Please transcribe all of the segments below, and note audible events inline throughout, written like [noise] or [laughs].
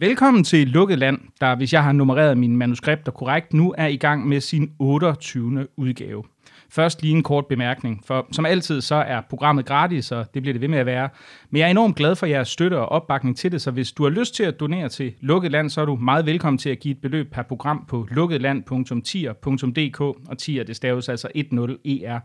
Velkommen til Lukket Land, der, hvis jeg har nummereret mine manuskripter korrekt, nu er i gang med sin 28. udgave. Først lige en kort bemærkning, for som altid så er programmet gratis, og det bliver det ved med at være. Men jeg er enormt glad for jeres støtte og opbakning til det, så hvis du har lyst til at donere til Lukket Land, så er du meget velkommen til at give et beløb per program på lukketland.tier.dk, og tier det staves altså 10er.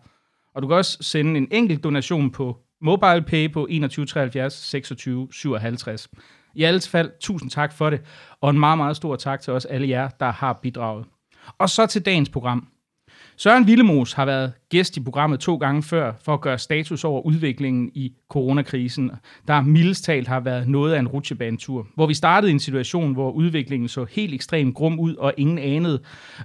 Og du kan også sende en enkelt donation på MobilePay på 21 73 26 57. I alles fald, tusind tak for det, og en meget, meget stor tak til os alle jer, der har bidraget. Og så til dagens program. Søren Villemos har været gæst i programmet to gange før for at gøre status over udviklingen i coronakrisen, der mildest talt har været noget af en rutsjebanetur, hvor vi startede i en situation, hvor udviklingen så helt ekstremt grum ud, og ingen anede,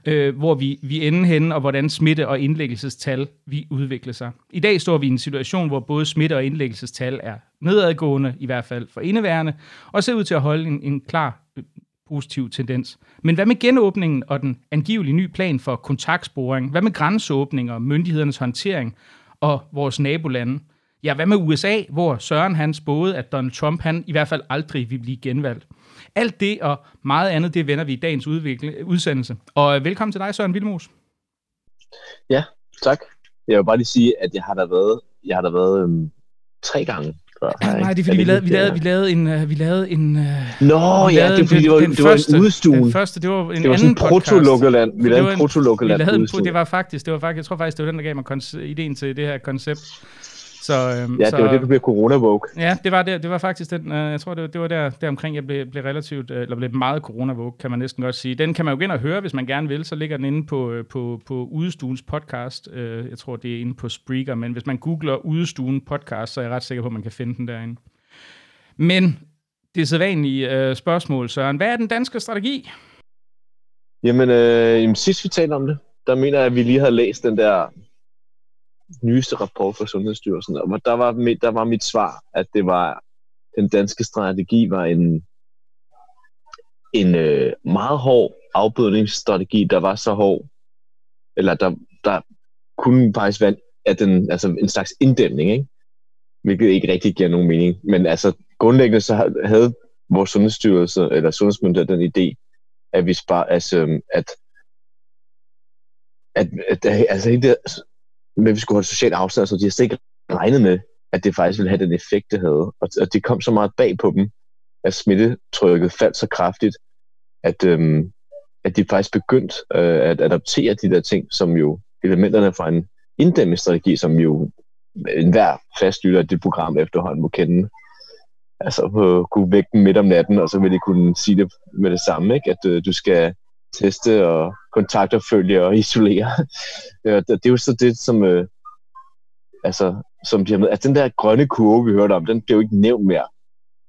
øh, hvor vi, vi ender henne, og hvordan smitte- og indlæggelsestal vi udvikler sig. I dag står vi i en situation, hvor både smitte- og indlæggelsestal er nedadgående, i hvert fald for indeværende, og ser ud til at holde en, en klar øh, positiv tendens. Men hvad med genåbningen og den angivelige nye plan for kontaktsporing? Hvad med grænseåbninger, og myndighedernes håndtering og vores nabolande? Ja, hvad med USA, hvor Søren han spåede, at Donald Trump han i hvert fald aldrig vil blive genvalgt? Alt det og meget andet, det vender vi i dagens udvikling, udsendelse. Og øh, velkommen til dig, Søren Vilmos. Ja, tak. Jeg vil bare lige sige, at jeg har der været, jeg har der været øhm, tre gange før. Nej, det er fordi, vi lavede, vi, lavede, vi lavede en... Uh, vi lavede en uh, Nå, ja, det er fordi, det var, det var første, en udstue. Den første, det var en det var anden sådan proto-lukkeland. Vi lavede en proto-lukkeland Det var faktisk, det var faktisk, jeg tror faktisk, det var den, der gav mig ideen til det her koncept. Så, øhm, ja, det var det, du blev corona -woke. Ja, det var, det, det var faktisk den, øh, jeg tror, det var, det var der, der omkring, jeg blev, blev relativt, øh, eller blev meget corona -woke, kan man næsten godt sige. Den kan man jo ind og høre, hvis man gerne vil, så ligger den inde på, øh, på, på Udestuens podcast. Øh, jeg tror, det er inde på Spreaker, men hvis man googler Udestuen podcast, så er jeg ret sikker på, at man kan finde den derinde. Men det er sædvanlige øh, spørgsmål, Søren. Hvad er den danske strategi? Jamen, øh, jamen, sidst vi talte om det, der mener jeg, at vi lige havde læst den der nyeste rapport fra Sundhedsstyrelsen, og der var, mit, der var mit svar, at det var, den danske strategi var en, en øh, meget hård afbødningsstrategi, der var så hård, eller der, der kunne faktisk være at den, altså en slags inddæmning, ikke? hvilket ikke rigtig giver nogen mening. Men altså, grundlæggende så havde vores sundhedsstyrelse, eller sundhedsmyndighed, den idé, at vi spar, altså, at, at, at, at altså, det, men vi skulle holde social afstand, så de har ikke regnet med, at det faktisk ville have den effekt, det havde. Og, og det kom så meget bag på dem, at smittetrykket faldt så kraftigt, at, øhm, at de faktisk begyndte øh, at adoptere de der ting, som jo elementerne fra en inddæmningsstrategi, som jo enhver fastlytter af det program efterhånden må kende. Altså på, kunne vække dem midt om natten, og så vil de kunne sige det med det samme, ikke? at øh, du skal teste og kontaktopfølge og isolere. [laughs] Øh, det, det er jo så det, som, øh, altså, som de har med. Altså den der grønne kurve, vi hørte om, den bliver jo ikke nævnt mere.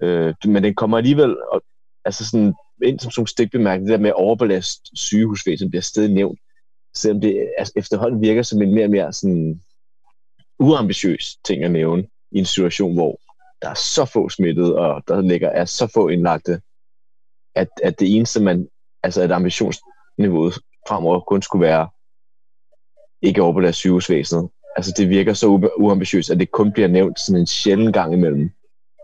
Øh, men den kommer alligevel, og, altså sådan, ind som sådan stikbemærkning, det der med at overbelaste sygehusvæsen bliver stadig nævnt, selvom det altså, efterhånden virker som en mere og mere sådan uambitiøs ting at nævne i en situation, hvor der er så få smittede, og der ligger er så få indlagte, at, at det eneste, man, altså at ambitionsniveauet fremover kun skulle være ikke over på deres sygehusvæsenet. Altså det virker så uambitiøst, at det kun bliver nævnt sådan en sjælden gang imellem.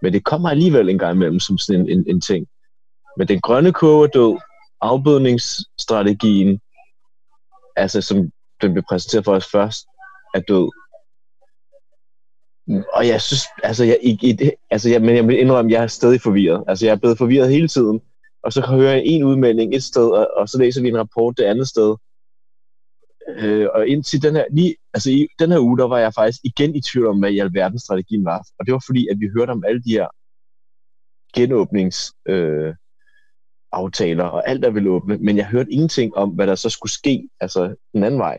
Men det kommer alligevel en gang imellem som sådan en, en, en ting. Men den grønne kurve er død. Afbødningsstrategien, altså som den blev præsenteret for os først, er død. Og jeg synes, altså, jeg, ikke, altså jeg, men jeg vil indrømme, jeg er stadig forvirret. Altså, jeg er blevet forvirret hele tiden. Og så hører jeg en udmelding et sted, og, og så læser vi en rapport det andet sted. Øh, og indtil den her, lige, altså i den her uge, der var jeg faktisk igen i tvivl om, hvad i alverden strategien var. Og det var fordi, at vi hørte om alle de her genåbnings øh, aftaler, og alt der ville åbne, men jeg hørte ingenting om, hvad der så skulle ske, altså den anden vej.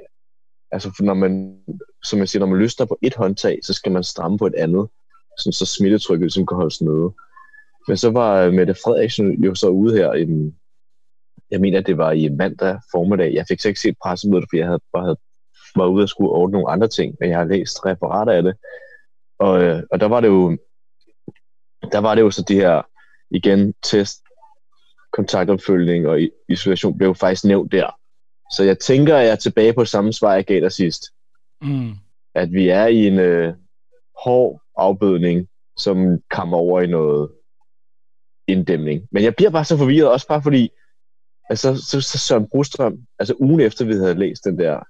Altså, for når man, som jeg siger, når man løsner på et håndtag, så skal man stramme på et andet, sådan så smittetrykket som kan holdes nede. Men så var øh, Mette Frederiksen jo så ude her, i, jeg mener, det var i mandag formiddag. Jeg fik så ikke set pressemødet, fordi jeg havde bare havde, var ude og skulle ordne nogle andre ting, men jeg har læst referater af det. Og, øh, og der var det jo, der var det jo så de her, igen, test, kontaktopfølgning og isolation blev faktisk nævnt der. Så jeg tænker, at jeg er tilbage på samme svar, jeg gav dig sidst. Mm. At vi er i en øh, hård afbødning, som kommer over i noget inddæmning. Men jeg bliver bare så forvirret, også bare fordi, altså, så, så Søren Brostrøm, altså ugen efter vi havde læst den der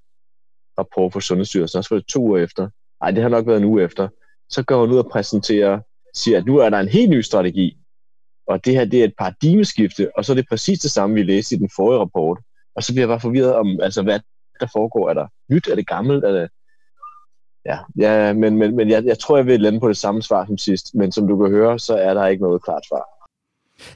rapport fra Sundhedsstyrelsen, også var det to uger efter, nej, det har nok været en uge efter, så går han ud og præsenterer, siger, at nu er der en helt ny strategi, og det her det er et paradigmeskifte, og så er det præcis det samme, vi læste i den forrige rapport. Og så bliver jeg bare forvirret om, altså, hvad der foregår. Er der nyt? Er det gammelt? Er det... Ja, ja men, men, men jeg, jeg tror, jeg vil lande på det samme svar som sidst. Men som du kan høre, så er der ikke noget klart svar.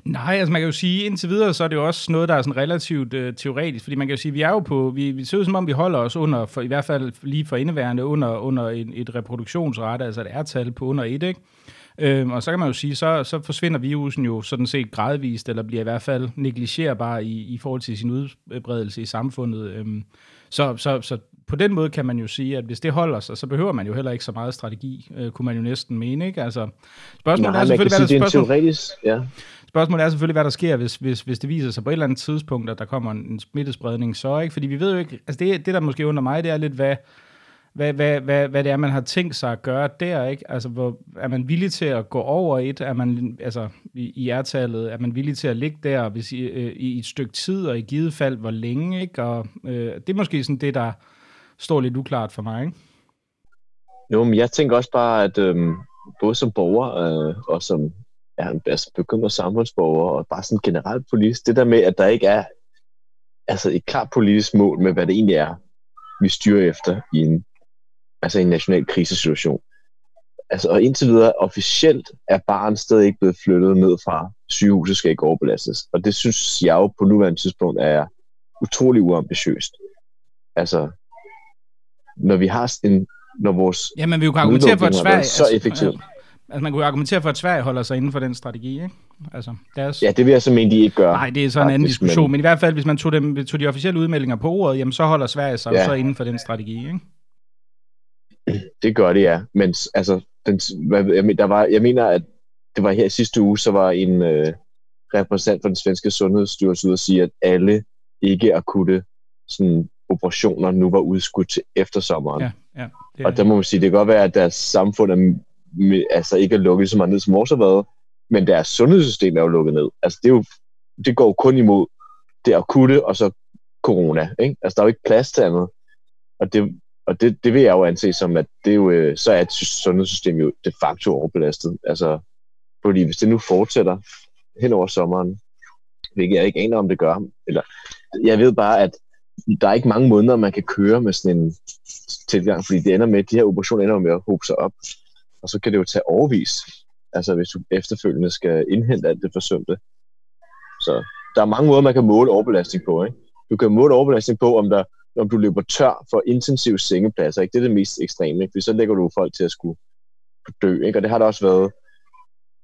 Nej, altså man kan jo sige, indtil videre, så er det jo også noget, der er sådan relativt øh, teoretisk, fordi man kan jo sige, vi er jo på, vi, vi ser ud som om, vi holder os under, for, i hvert fald lige for indeværende, under, under en, et reproduktionsrate, altså et R-tal på under et, ikke? Øhm, og så kan man jo sige, så, så forsvinder virusen jo sådan set gradvist, eller bliver i hvert fald negligerbar i, i forhold til sin udbredelse i samfundet. Øhm, så, så, så på den måde kan man jo sige, at hvis det holder sig, så behøver man jo heller ikke så meget strategi, øh, kunne man jo næsten mene, ikke? Altså, spørgsmålet Nej, er selvfølgelig, hvad der, er en teoretisk, ja. Spørgsmålet er selvfølgelig, hvad der sker, hvis, hvis, hvis det viser sig på et eller andet tidspunkt, at der kommer en, en smittespredning så, ikke? Fordi vi ved jo ikke, altså det, det der måske under mig, det er lidt, hvad, hvad, hvad, hvad, hvad det er, man har tænkt sig at gøre der, ikke? Altså, hvor, er man villig til at gå over et? Er man, altså, i, i R-tallet, er man villig til at ligge der hvis i, øh, i et stykke tid, og i givet fald, hvor længe, ikke? Og øh, det er måske sådan det, der står lidt uklart for mig, ikke? Jo, men jeg tænker også bare, at øh, både som borger øh, og som er en altså, bekymret samfundsborger, og bare sådan generelt politisk, det der med, at der ikke er altså et klart politisk mål med, hvad det egentlig er, vi styrer efter i en altså en national krisesituation. Altså, og indtil videre, officielt er barn stadig ikke blevet flyttet ned fra sygehuset skal ikke overbelastes. Og det synes jeg jo på nuværende tidspunkt er utrolig uambitiøst. Altså, når vi har en, når vores Ja, men vi kan argumentere for, at Sverige... så effektivt. Altså, altså, man kunne argumentere for, at Sverige holder sig inden for den strategi, ikke? Altså, deres... Ja, det vil jeg så mene, de ikke gør. Nej, det er så en anden diskussion, men... men i hvert fald, hvis man tog, dem, tog de officielle udmeldinger på ordet, jamen så holder Sverige sig ja. så inden for den strategi, ikke? Det gør det, ja. Men altså, den, hvad, jeg, der var, jeg mener, at det var her sidste uge, så var en øh, repræsentant for den svenske sundhedsstyrelse ude at sige, at alle ikke akutte sådan, operationer nu var udskudt til eftersommeren. Ja, ja, det og der må man sige, det kan godt være, at deres samfund er, altså ikke er lukket så meget ned, som vores har været, men deres sundhedssystem er jo lukket ned. Altså det, er jo, det går jo kun imod det akutte, og så corona. Ikke? Altså der er jo ikke plads til andet. Og det, og det, det vil jeg jo anse som, at det er jo, øh, så er et sundhedssystem jo de facto overbelastet. Altså, fordi hvis det nu fortsætter hen over sommeren, hvilket jeg ikke aner, om det gør, eller jeg ved bare, at der er ikke mange måneder, man kan køre med sådan en tilgang, fordi det ender med, at de her operationer ender med at hobe sig op, og så kan det jo tage overvis, altså hvis du efterfølgende skal indhente alt det forsømte. Så der er mange måder, man kan måle overbelastning på. Ikke? Du kan måle overbelastning på, om der om du løber tør for intensiv sengepladser. Ikke? Det er det mest ekstreme, ikke? for så lægger du folk til at skulle dø. Ikke? Og det har der også været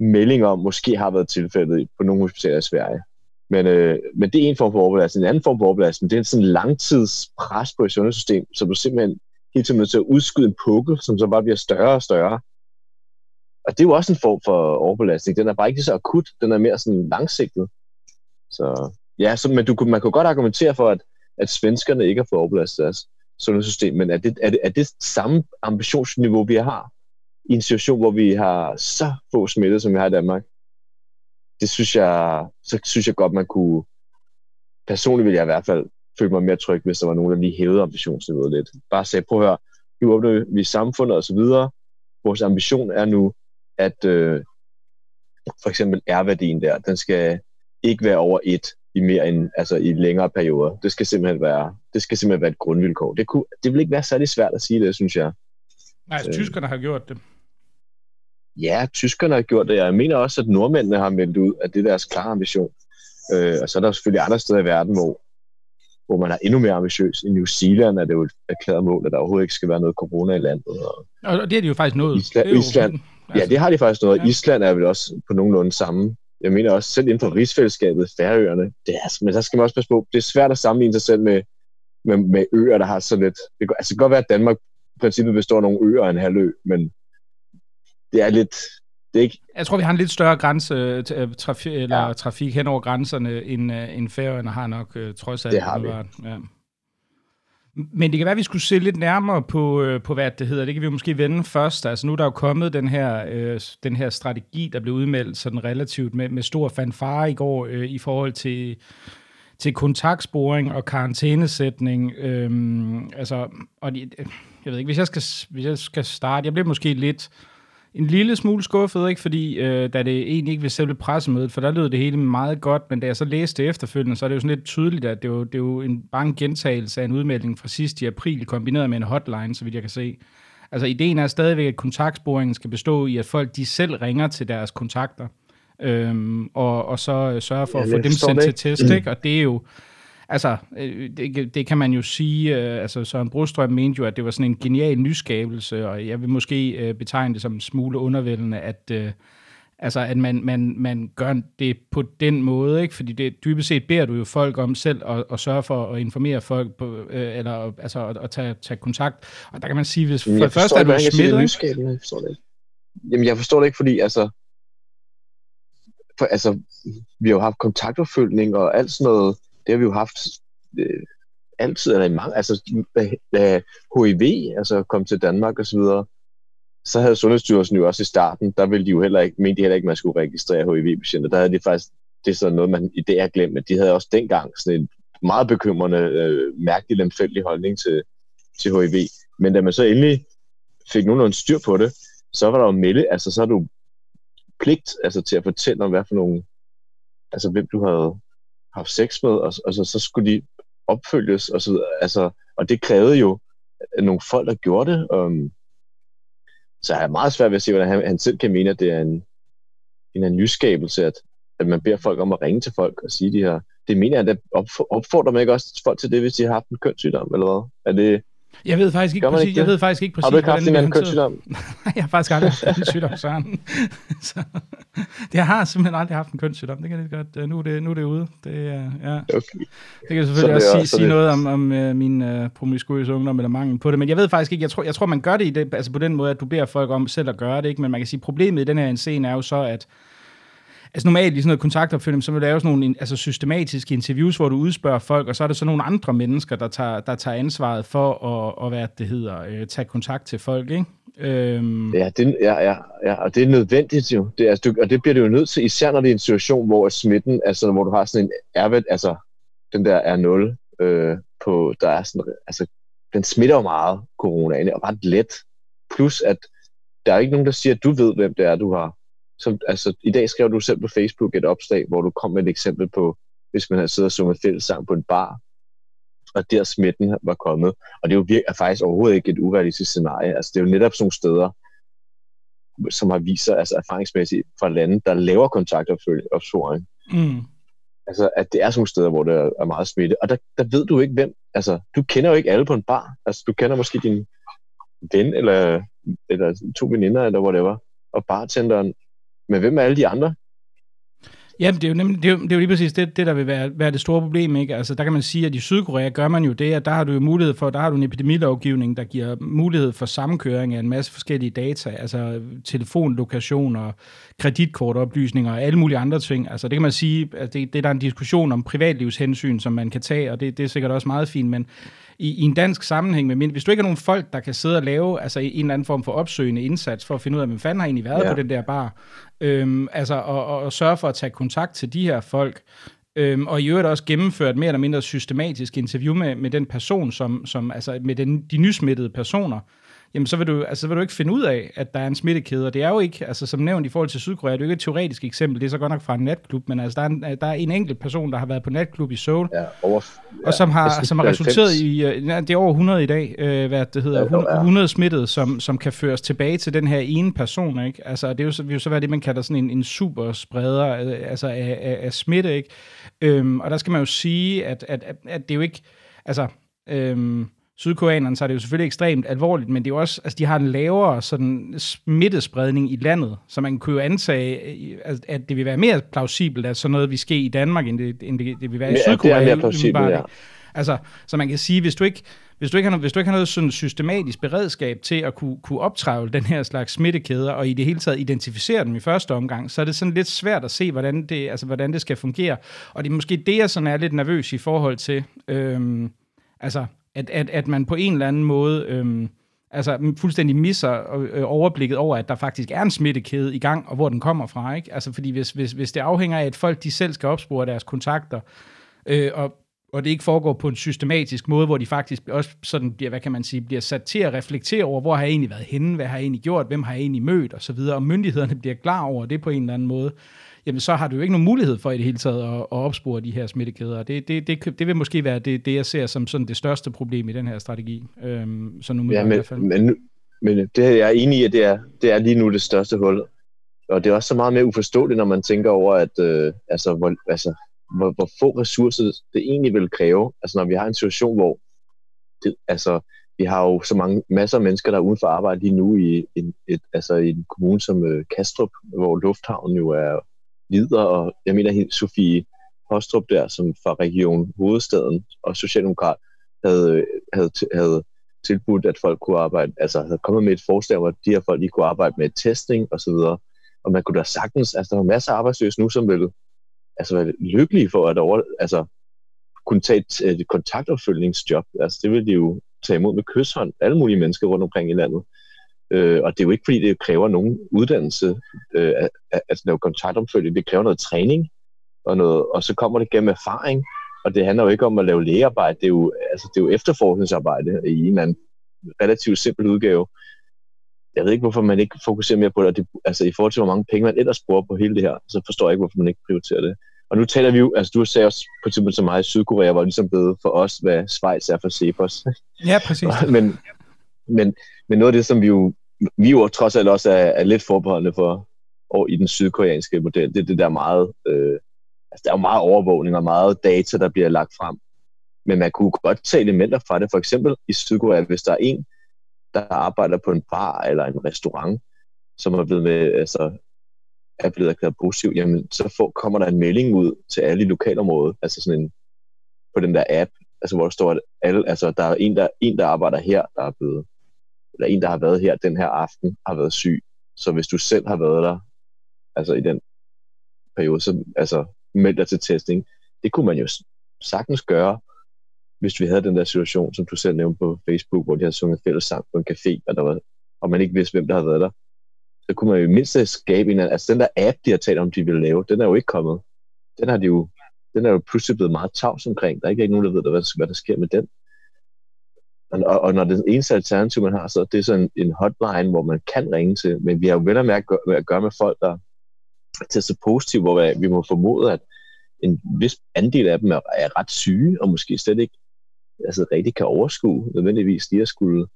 meldinger om, måske har været tilfældet på nogle hospitaler i Sverige. Men, øh, men det er en form for overbelastning. En anden form for overbelastning, det er en sådan langtidspres på et sundhedssystem, så du simpelthen hele tiden nødt til at udskyde en pukkel, som så bare bliver større og større. Og det er jo også en form for overbelastning. Den er bare ikke så akut, den er mere sådan langsigtet. Så ja, så, men du, man kunne godt argumentere for, at at svenskerne ikke har fået overbelastet deres sundhedssystem, men er det, er, det, er det samme ambitionsniveau, vi har i en situation, hvor vi har så få smittede, som vi har i Danmark? Det synes jeg, så synes jeg godt, man kunne... Personligt vil jeg i hvert fald føle mig mere tryg, hvis der var nogen, der lige hævede ambitionsniveauet lidt. Bare sagde, prøv at høre, nu åbner vi samfundet og så videre. Vores ambition er nu, at øh, for eksempel R-værdien der, den skal ikke være over et i mere end, altså i længere perioder. Det skal simpelthen være, det skal simpelthen være et grundvilkår. Det, kunne, det vil ikke være særlig svært at sige det, synes jeg. Nej, altså, øh, tyskerne har gjort det. Ja, tyskerne har gjort det. Jeg mener også, at nordmændene har meldt ud, at det er deres klare ambition. Øh, og så er der selvfølgelig andre steder i verden, hvor, hvor man er endnu mere ambitiøs. I New Zealand er det jo et erklæret mål, at der overhovedet ikke skal være noget corona i landet. Og, og det er de jo faktisk nået. Island, det er jo, Island, altså, ja, det har de faktisk noget. Ja. Island er vel også på nogenlunde samme jeg mener også selv inden for rigsfællesskabet, færøerne, det er, men der skal man også passe på, det er svært at sammenligne sig selv med, med, med øer, der har så lidt. Det, altså, kan godt være, at Danmark i princippet består af nogle øer og en halvø, men det er lidt, det er ikke... Jeg tror, vi har en lidt større grænse, øh, trafik, eller ja. trafik hen over grænserne, end, øh, end færøerne har nok, uh, trods alt. Det har vi. Ja. Men det kan være, at vi skulle se lidt nærmere på, øh, på hvad det hedder. Det kan vi måske vende først. Altså nu er der jo kommet den her, øh, den her strategi, der blev udmeldt sådan relativt med, med stor fanfare i går øh, i forhold til, til kontaktsporing og karantænesætning. Øhm, altså, og de, jeg ved ikke, hvis jeg, skal, hvis jeg skal starte, jeg bliver måske lidt en lille smule skuffet, ikke? fordi øh, da det egentlig ikke vil selve pressemødet, for der lød det hele meget godt, men da jeg så læste det efterfølgende, så er det jo sådan lidt tydeligt, at det er jo, det er jo en, bare en gentagelse af en udmelding fra sidst i april, kombineret med en hotline, så vidt jeg kan se. Altså ideen er stadigvæk, at kontaktsporingen skal bestå i, at folk de selv ringer til deres kontakter, øhm, og, og så sørger for ja, at få dem sendt til test, ikke? og det er jo altså, øh, det, det kan man jo sige, øh, altså Søren Brostrøm mente jo, at det var sådan en genial nyskabelse, og jeg vil måske øh, betegne det som en smule undervældende, at, altså, at man, man, man gør det på den måde, ikke? fordi det dybest set beder du jo folk om selv at, at sørge for at informere folk, på, eller altså at, at tage, tage kontakt, og der kan man sige, hvis for det første er du smittet, ikke? Jeg forstår det ikke. Jamen, jeg forstår det ikke, fordi altså, for, altså, vi har jo haft kontaktopfølgning og alt sådan noget, det har vi jo haft øh, altid, eller i mange, altså da HIV altså kom til Danmark og så videre, så havde Sundhedsstyrelsen jo også i starten, der ville de jo heller ikke, mente de heller ikke, man skulle registrere HIV-patienter. Der havde de faktisk, det er sådan noget, man i dag har glemt, at de havde også dengang sådan en meget bekymrende, øh, mærkelig lemfældig holdning til, til HIV. Men da man så endelig fik nogenlunde styr på det, så var der jo melde, altså så har du pligt altså, til at fortælle om, hvad for nogle, altså hvem du havde haft sex med, og, og så, så skulle de opfølges, og så. Altså, og det krævede jo nogle folk, der gjorde det. Um, så jeg er meget svært ved at se, hvordan han, han selv kan mene, at det er en, en, en nyskabelse, at, at man beder folk om at ringe til folk og sige de her. Det mener jeg, at opfordrer man ikke også folk til det, hvis de har haft en kønssygdom, eller hvad? Er det, jeg ved faktisk ikke præcis, ikke jeg ved faktisk ikke præcis, Har du ikke haft en anden kønssygdom? [laughs] Nej, jeg har faktisk aldrig haft en sygdom, Søren. [laughs] så, det, jeg har simpelthen aldrig haft en kønssygdom. Det kan jeg godt. Øh, nu er det, nu er det ude. Det, ja. Okay. det kan selvfølgelig også sige, sige noget om, om uh, min uh, promiskuøse ungdom eller mangel på det. Men jeg ved faktisk ikke, jeg tror, jeg tror man gør det, i det altså på den måde, at du beder folk om selv at gøre det. Ikke? Men man kan sige, problemet i den her scene er jo så, at Altså normalt i sådan noget kontaktopfølgning, så vil du lave sådan nogle altså systematiske interviews, hvor du udspørger folk, og så er der så nogle andre mennesker, der tager, der tager ansvaret for at, at hvad det hedder, øh, tage kontakt til folk, ikke? Øhm. Ja, det, ja, ja, ja, og det er nødvendigt jo. Det, altså, du, og det bliver du jo nødt til, især når det er en situation, hvor smitten, altså hvor du har sådan en R, altså den der R0, øh, på, der er sådan, altså den smitter jo meget, coronaen, og ret let. Plus at der er ikke nogen, der siger, at du ved, hvem det er, du har som, altså, I dag skrev du selv på Facebook et opslag, hvor du kom med et eksempel på, hvis man havde siddet og sunget fællessang på en bar, og der smitten var kommet. Og det er jo virkelig, er faktisk overhovedet ikke et urealistisk scenarie. Altså, det er jo netop sådan nogle steder, som har vist sig altså erfaringsmæssigt fra lande, der laver kontaktopsporing. Mm. Altså, at det er sådan nogle steder, hvor der er meget smitte. Og der, der ved du ikke, hvem... Altså, du kender jo ikke alle på en bar. Altså, du kender måske din ven, eller, eller to veninder, eller whatever. Og bartenderen men hvem er alle de andre? Ja, det er jo, nemlig, det er jo, det er jo lige præcis det, det der vil være, være det store problem. Ikke? Altså, der kan man sige, at i Sydkorea gør man jo det, at der har du jo mulighed for, der har du en epidemilovgivning, der giver mulighed for sammenkøring af en masse forskellige data, altså telefonlokationer, kreditkortoplysninger og alle mulige andre ting. Altså, det kan man sige, at det, det er der en diskussion om privatlivshensyn, som man kan tage, og det, det er sikkert også meget fint, men i, i en dansk sammenhæng, med, hvis du ikke har nogen folk, der kan sidde og lave altså, en eller anden form for opsøgende indsats for at finde ud af, hvem fanden har egentlig været ja. på den der bar, øhm, altså, og, og, og sørge for at tage kontakt til de her folk, Øhm, og i øvrigt også gennemført mere eller mindre systematisk interview med, med den person, som, som altså med den, de nysmittede personer, jamen så vil, du, altså, vil du ikke finde ud af, at der er en smittekæde. Og det er jo ikke, altså som nævnt i forhold til Sydkorea, det er jo ikke et teoretisk eksempel, det er så godt nok fra en natklub, men altså der er en, der er en enkelt person, der har været på natklub i Seoul, ja, over, ja, og som har, som har resulteret i, uh, det er over 100 i dag, uh, hvad det hedder, 100, 100 smittet, som, som kan føres tilbage til den her ene person, ikke? Altså det er jo, så, vil jo så være det, man kalder sådan en, en super spreder, uh, altså af, af, af smitte, ikke? Um, og der skal man jo sige, at, at, at, at det er jo ikke, altså, um, sydkoreanerne, så er det jo selvfølgelig ekstremt alvorligt, men det er jo også, altså de har en lavere sådan smittespredning i landet, så man kunne jo antage, at det vil være mere plausibelt, at sådan noget vil ske i Danmark, end det, end det, det vil være i Sydkorea. Det er mere plausibelt, ja. Altså, så man kan sige, hvis du ikke, hvis du ikke har noget, hvis du ikke har noget sådan systematisk beredskab til at kunne, kunne optrævle den her slags smittekæder, og i det hele taget identificere dem i første omgang, så er det sådan lidt svært at se, hvordan det, altså, hvordan det skal fungere. Og det er måske det, jeg sådan er lidt nervøs i forhold til. Øhm, altså, at, at, at man på en eller anden måde øhm, altså fuldstændig misser øh, overblikket over, at der faktisk er en smittekæde i gang, og hvor den kommer fra. Ikke? Altså fordi hvis, hvis, hvis det afhænger af, at folk de selv skal opspore deres kontakter, øh, og og det ikke foregår på en systematisk måde, hvor de faktisk også sådan bliver, hvad kan man sige, bliver sat til at reflektere over, hvor har jeg egentlig været henne, hvad har jeg egentlig gjort, hvem har jeg egentlig mødt, og så videre, og myndighederne bliver klar over det på en eller anden måde, jamen så har du jo ikke nogen mulighed for i det hele taget at, at opspore de her smittekæder. Det, det, det, det vil måske være det, det, jeg ser som sådan det største problem i den her strategi. Øhm, så nu ja, men, i hvert fald. men, men det jeg er enig i, at det er, det er lige nu det største hul. Og det er også så meget mere uforståeligt, når man tænker over, at øh, altså, hvor, altså, hvor, hvor få ressourcer det egentlig vil kræve. Altså når vi har en situation, hvor det, altså, vi har jo så mange masser af mennesker, der er uden for arbejde lige nu i en, et, altså i en kommune som øh, Kastrup, hvor lufthavnen jo er lider, og jeg mener helt Sofie Hostrup der, som fra Region Hovedstaden og Socialdemokrat, havde, havde, havde tilbudt, at folk kunne arbejde, altså havde kommet med et forslag om, at de her folk lige kunne arbejde med testing og så videre. Og man kunne da sagtens, altså der var masser af arbejdsløse nu, som ville altså, være lykkelige for at over, altså, kunne tage et, et kontaktopfølgningsjob. Altså det ville de jo tage imod med kysshånd, alle mulige mennesker rundt omkring i landet. Øh, og det er jo ikke, fordi det kræver nogen uddannelse øh, at, at lave kontaktopfølgning. Det kræver noget træning, og, noget, og så kommer det gennem erfaring. Og det handler jo ikke om at lave lægearbejde. Det er jo, altså, det er jo efterforskningsarbejde i en eller anden relativt simpel udgave. Jeg ved ikke, hvorfor man ikke fokuserer mere på det. det altså i forhold til, hvor mange penge man ellers bruger på hele det her, så forstår jeg ikke, hvorfor man ikke prioriterer det. Og nu taler vi jo, altså du sagde også på eksempel som mig, Sydkorea var ligesom blevet for os, hvad Schweiz er for Cepos. Ja, præcis. [laughs] men, men, men noget af det, som vi jo, vi jo trods alt også er, er lidt forbeholdende for og i den sydkoreanske model, det er det der meget, øh, altså der er jo meget overvågning og meget data, der bliver lagt frem. Men man kunne godt tage elementer fra det. For eksempel i Sydkorea, hvis der er en, der arbejder på en bar eller en restaurant, som er blevet med, altså, er blevet erklæret positiv, jamen så får, kommer der en melding ud til alle i lokalområdet, altså sådan en, på den der app, altså hvor der står, at alle, altså der er en der, en, der arbejder her, der er blevet, eller en, der har været her den her aften, har været syg. Så hvis du selv har været der, altså i den periode, så altså meld dig til testing. Det kunne man jo sagtens gøre, hvis vi havde den der situation, som du selv nævnte på Facebook, hvor de havde sunget fælles sang på en café, og, der var, og man ikke vidste, hvem der havde været der så kunne man jo mindst skabe en altså den der app, de har talt om, de ville lave, den er jo ikke kommet. Den har de jo, den er jo pludselig blevet meget tavs omkring. Der er ikke, nogen, der ved, hvad, hvad der sker med den. Og, og når det eneste alternativ, man har, så det er sådan en hotline, hvor man kan ringe til, men vi har jo vel at mærke at gøre med folk, der tester positivt, hvor vi må formode, at en vis andel af dem er, er ret syge, og måske slet ikke altså, rigtig kan overskue nødvendigvis lige at skulle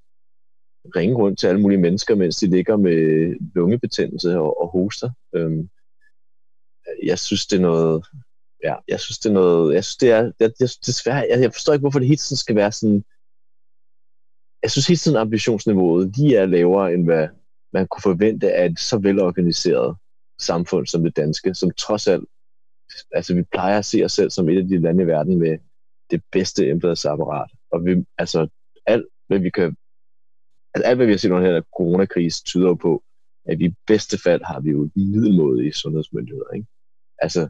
ringe rundt til alle mulige mennesker, mens de ligger med lungebetændelse og, og hoster. Øhm, jeg synes, det er noget... Ja, jeg synes, det er noget... Jeg synes, det er... Jeg, jeg, desværre, jeg, jeg forstår ikke, hvorfor det hele tiden skal være sådan... Jeg synes hele tiden, ambitionsniveauet lige er lavere, end hvad man kunne forvente af et så velorganiseret samfund som det danske, som trods alt... Altså, vi plejer at se os selv som et af de lande i verden med det bedste embedsapparat. Og vi, altså, alt, hvad vi kan altså alt, hvad vi har set under her coronakrise, tyder jo på, at vi i bedste fald har vi jo middelmåde sundhedsmyndigheder. Ikke? Altså,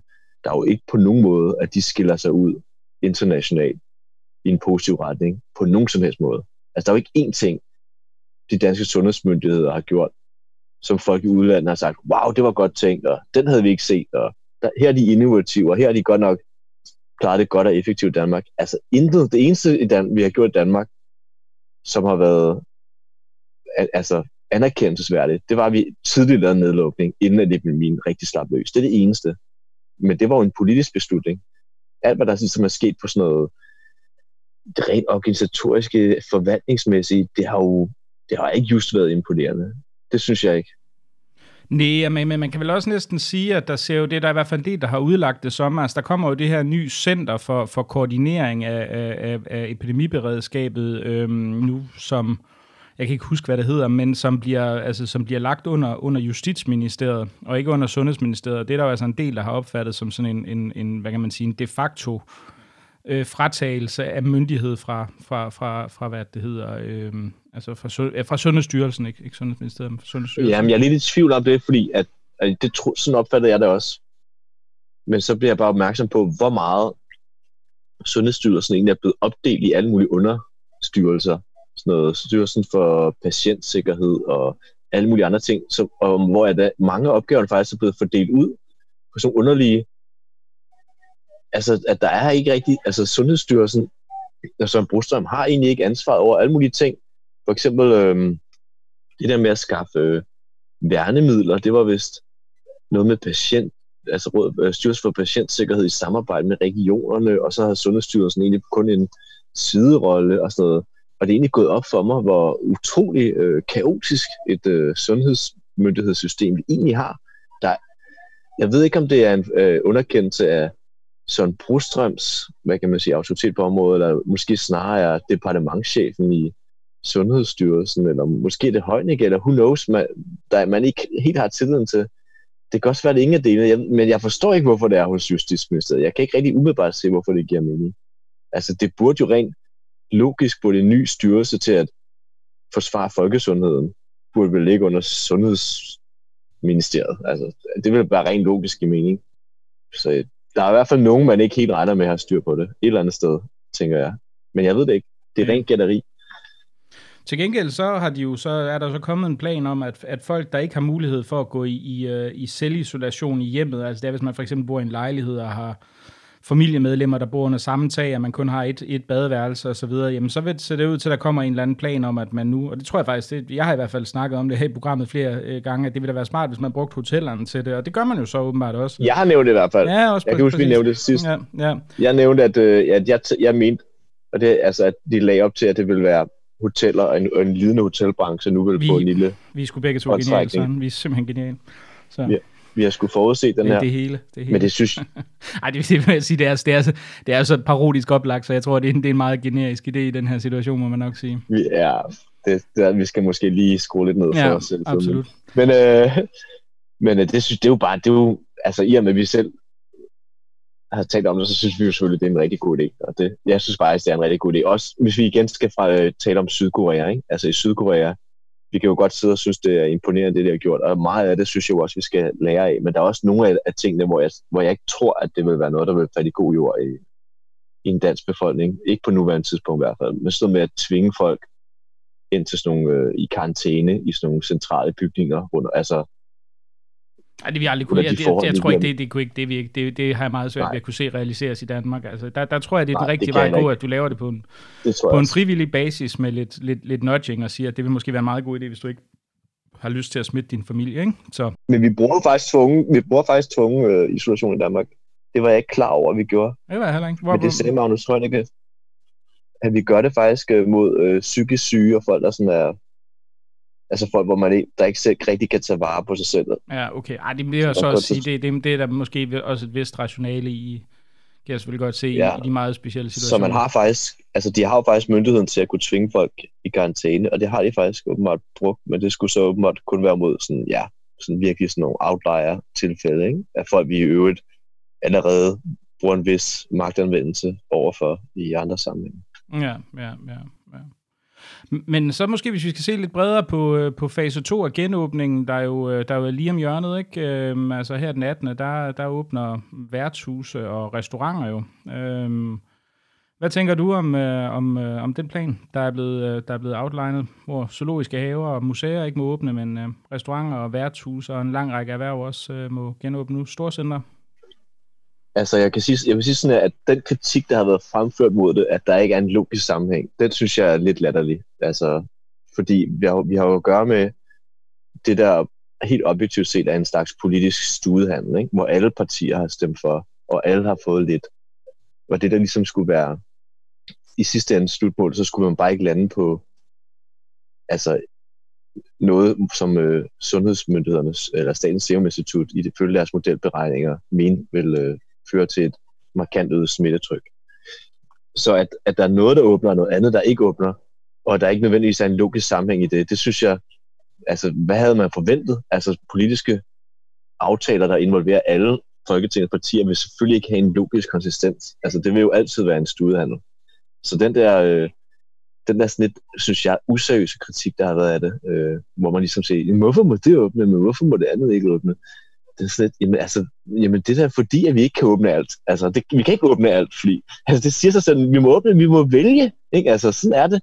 der er jo ikke på nogen måde, at de skiller sig ud internationalt i en positiv retning, på nogen som helst måde. Altså, der er jo ikke én ting, de danske sundhedsmyndigheder har gjort, som folk i udlandet har sagt, wow, det var godt tænkt, og den havde vi ikke set, og der, her er de innovative, og her er de godt nok klaret det godt og effektivt i Danmark. Altså intet, det eneste, i Dan- vi har gjort i Danmark, som har været altså anerkendelsesværdigt, det var, at vi tidligere lavede nedlukning, inden at epidemien rigtig slap løs. Det er det eneste. Men det var jo en politisk beslutning. Alt, hvad der ligesom er sket på sådan noget det rent organisatoriske, forvaltningsmæssige, det har jo det har ikke just været imponerende. Det synes jeg ikke. Nej, men, men man kan vel også næsten sige, at der ser jo det, der er i hvert fald det, der har udlagt det sommer. Altså, der kommer jo det her nye center for, for koordinering af, af, af epidemiberedskabet øhm, nu, som jeg kan ikke huske, hvad det hedder, men som bliver, altså, som bliver lagt under, under Justitsministeriet, og ikke under Sundhedsministeriet. Det er der jo altså en del, der har opfattet som sådan en, en, en hvad kan man sige, en de facto øh, Øh, fratagelse af myndighed fra, fra, fra, fra hvad det hedder, øh, altså fra, fra Sundhedsstyrelsen, ikke, ikke Sundhedsministeriet, men fra Sundhedsstyrelsen. Jamen, jeg er lidt i tvivl om det, fordi at, at det, sådan opfattede jeg det også. Men så bliver jeg bare opmærksom på, hvor meget Sundhedsstyrelsen egentlig er blevet opdelt i alle mulige understyrelser. sådan noget Styrelsen for Patientsikkerhed og alle mulige andre ting, så, og hvor er der, mange af opgaverne faktisk er blevet fordelt ud på sådan underlige, altså at der er ikke rigtig, altså Sundhedsstyrelsen, øh, som Brostrøm har egentlig ikke ansvar over alle mulige ting. For eksempel øh, det der med at skaffe øh, værnemidler, det var vist noget med patient, altså råd, øh, Styrelsen for Patientsikkerhed i samarbejde med regionerne, og så har Sundhedsstyrelsen egentlig kun en siderolle og sådan noget. Og det er egentlig gået op for mig, hvor utrolig øh, kaotisk et øh, sundhedsmyndighedssystem vi egentlig har. Der, jeg ved ikke, om det er en øh, underkendelse af Søren Brostrøms, hvad kan man sige, autoritet på området, eller måske snarere er departementchefen i Sundhedsstyrelsen, eller måske det Højnik, eller who knows, man, der man ikke helt har tilliden til. Det kan også være, det ingen af delene, men jeg forstår ikke, hvorfor det er hos Justitsministeriet. Jeg kan ikke rigtig umiddelbart se, hvorfor det giver mening. Altså, det burde jo rent logisk burde en ny styrelse til at forsvare folkesundheden, burde vel ligge under Sundhedsministeriet. Altså, det vil være rent logisk i mening. Så der er i hvert fald nogen, man ikke helt regner med at have styr på det. Et eller andet sted, tænker jeg. Men jeg ved det ikke. Det er rent gætteri. Til gengæld så har de jo så er der så kommet en plan om at, at folk der ikke har mulighed for at gå i i, øh, i selvisolation i hjemmet, altså det er hvis man for eksempel bor i en lejlighed og har familiemedlemmer, der bor under samme tag, at man kun har et, et badeværelse og så videre, jamen så vil det se det ud til, at der kommer en eller anden plan om, at man nu, og det tror jeg faktisk, det, jeg har i hvert fald snakket om det her i programmet flere øh, gange, at det ville da være smart, hvis man brugte hotellerne til det, og det gør man jo så åbenbart også. Jeg har nævnt det i hvert fald. Ja, også jeg kan huske, vi nævnte det sidst. Ja, ja. Jeg nævnte, at, øh, at jeg, jeg mente, og det, altså, at de lagde op til, at det ville være hoteller og en, og en lidende hotelbranche nu vil Vi- få en lille... Vi skulle begge to geniale, sådan. Vi er simpelthen geniale. Så Ja, Vi har skulle forudse den det, her. det hele. Det hele. Men det synes, [laughs] Ej, det vil jeg sige, det er, det, er, så- det er så parodisk oplagt, så jeg tror, det er, en, det er en meget generisk idé i den her situation, må man nok sige. er, det, det vi skal måske lige skrue lidt ned for Ja, os selv. absolut. Men, øh, [laughs] men øh, det, synes, det er jo bare, det er jo, altså i og med, at vi selv har talt om det, så synes vi jo selvfølgelig, det er en rigtig god idé. Og det, jeg synes faktisk, det er en rigtig god idé. Også hvis vi igen skal fra, øh, tale om Sydkorea, ikke? Altså i Sydkorea, vi kan jo godt sidde og synes, det er imponerende, det de har gjort, og meget af det synes jeg jo også, vi skal lære af. Men der er også nogle af, af tingene, hvor jeg, hvor jeg ikke tror, at det vil være noget, der vil falde i god jord i, i en dansk befolkning. Ikke på nuværende tidspunkt i hvert fald. Men sådan med at tvinge folk ind til sådan nogle, øh, i karantæne i sådan nogle centrale bygninger. Rundt, altså, ej, det jeg aldrig kunne. Under Jeg, de jeg, jeg, vi tror ikke, det, det, kunne ikke, det, vil ikke, det, det har jeg meget svært Nej. ved at kunne se realiseres i Danmark. Altså, der, der tror jeg, det er Nej, den det rigtige vej at gå, at du laver det på en, det på en frivillig basis med lidt, lidt, lidt nudging og siger, at det vil måske være en meget god idé, hvis du ikke har lyst til at smitte din familie. Ikke? Så Men vi bruger faktisk tvunget, vi bruger faktisk tvunget øh, isolation i Danmark. Det var jeg ikke klar over, at vi gjorde. det var jeg heller ikke. Hvor, Men det sagde Magnus Heunicke, at vi gør det faktisk øh, mod øh, psykisk syge og folk, der sådan er... Altså folk, hvor man ikke, der ikke selv rigtig kan tage vare på sig selv. Ja, okay. Ej, det bliver så Og at sige, det, det, det er der måske også et vist rationale i, kan jeg selvfølgelig godt se, Ja. i, de meget specielle Så situationer. man har faktisk, altså de har jo faktisk myndigheden til at kunne tvinge folk i karantæne, og det har de faktisk åbenbart brugt, men det skulle så åbenbart kun være mod sådan, ja, sådan virkelig sådan nogle outlier tilfælde, ikke? At folk vi i øvrigt allerede bruger en vis magtanvendelse overfor i andre sammenhænge. Ja, ja, ja. ja. Men så måske, hvis vi skal se lidt bredere på, øh, på fase 2 af genåbningen, der er jo, øh, der er jo lige om hjørnet, ikke? Øhm, altså her den 18. Der, der åbner værtshuse og restauranter jo. Øhm, hvad tænker du om, øh, om, øh, om den plan, der er blevet, øh, der er blevet outlinet, hvor zoologiske haver og museer ikke må åbne, men øh, restauranter og værtshuse og en lang række erhverv også øh, må genåbne nu? Storcenter? Altså, jeg, kan sige, jeg vil sige sådan, at den kritik, der har været fremført mod det, at der ikke er en logisk sammenhæng, den synes jeg er lidt latterlig. Altså, fordi vi har, vi har jo at gøre med det, der helt objektivt set er en slags politisk studehandel, ikke? hvor alle partier har stemt for, og alle har fået lidt. Og det, der ligesom skulle være i sidste ende slutmål, så skulle man bare ikke lande på altså noget, som øh, sundhedsmyndighedernes, eller Statens Serum Institut, i det følge deres modelberegninger, men vil øh, fører til et markant øget smittetryk. Så at, at der er noget, der åbner, og noget andet, der ikke åbner, og der ikke nødvendigvis er en logisk sammenhæng i det, det synes jeg, altså hvad havde man forventet? Altså politiske aftaler, der involverer alle Folketingets partier, vil selvfølgelig ikke have en logisk konsistens. Altså det vil jo altid være en studehandel. Så den der, øh, den der sådan lidt, synes jeg, useriøse kritik, der har været af det, øh, hvor man ligesom siger, hvorfor må det åbne, men hvorfor må det andet ikke åbne? Det er sådan jamen, altså, jamen det der er fordi, at vi ikke kan åbne alt. Altså, det, vi kan ikke åbne alt, fordi altså, det siger sig selv, vi må åbne, vi må vælge. Ikke? Altså, sådan er det.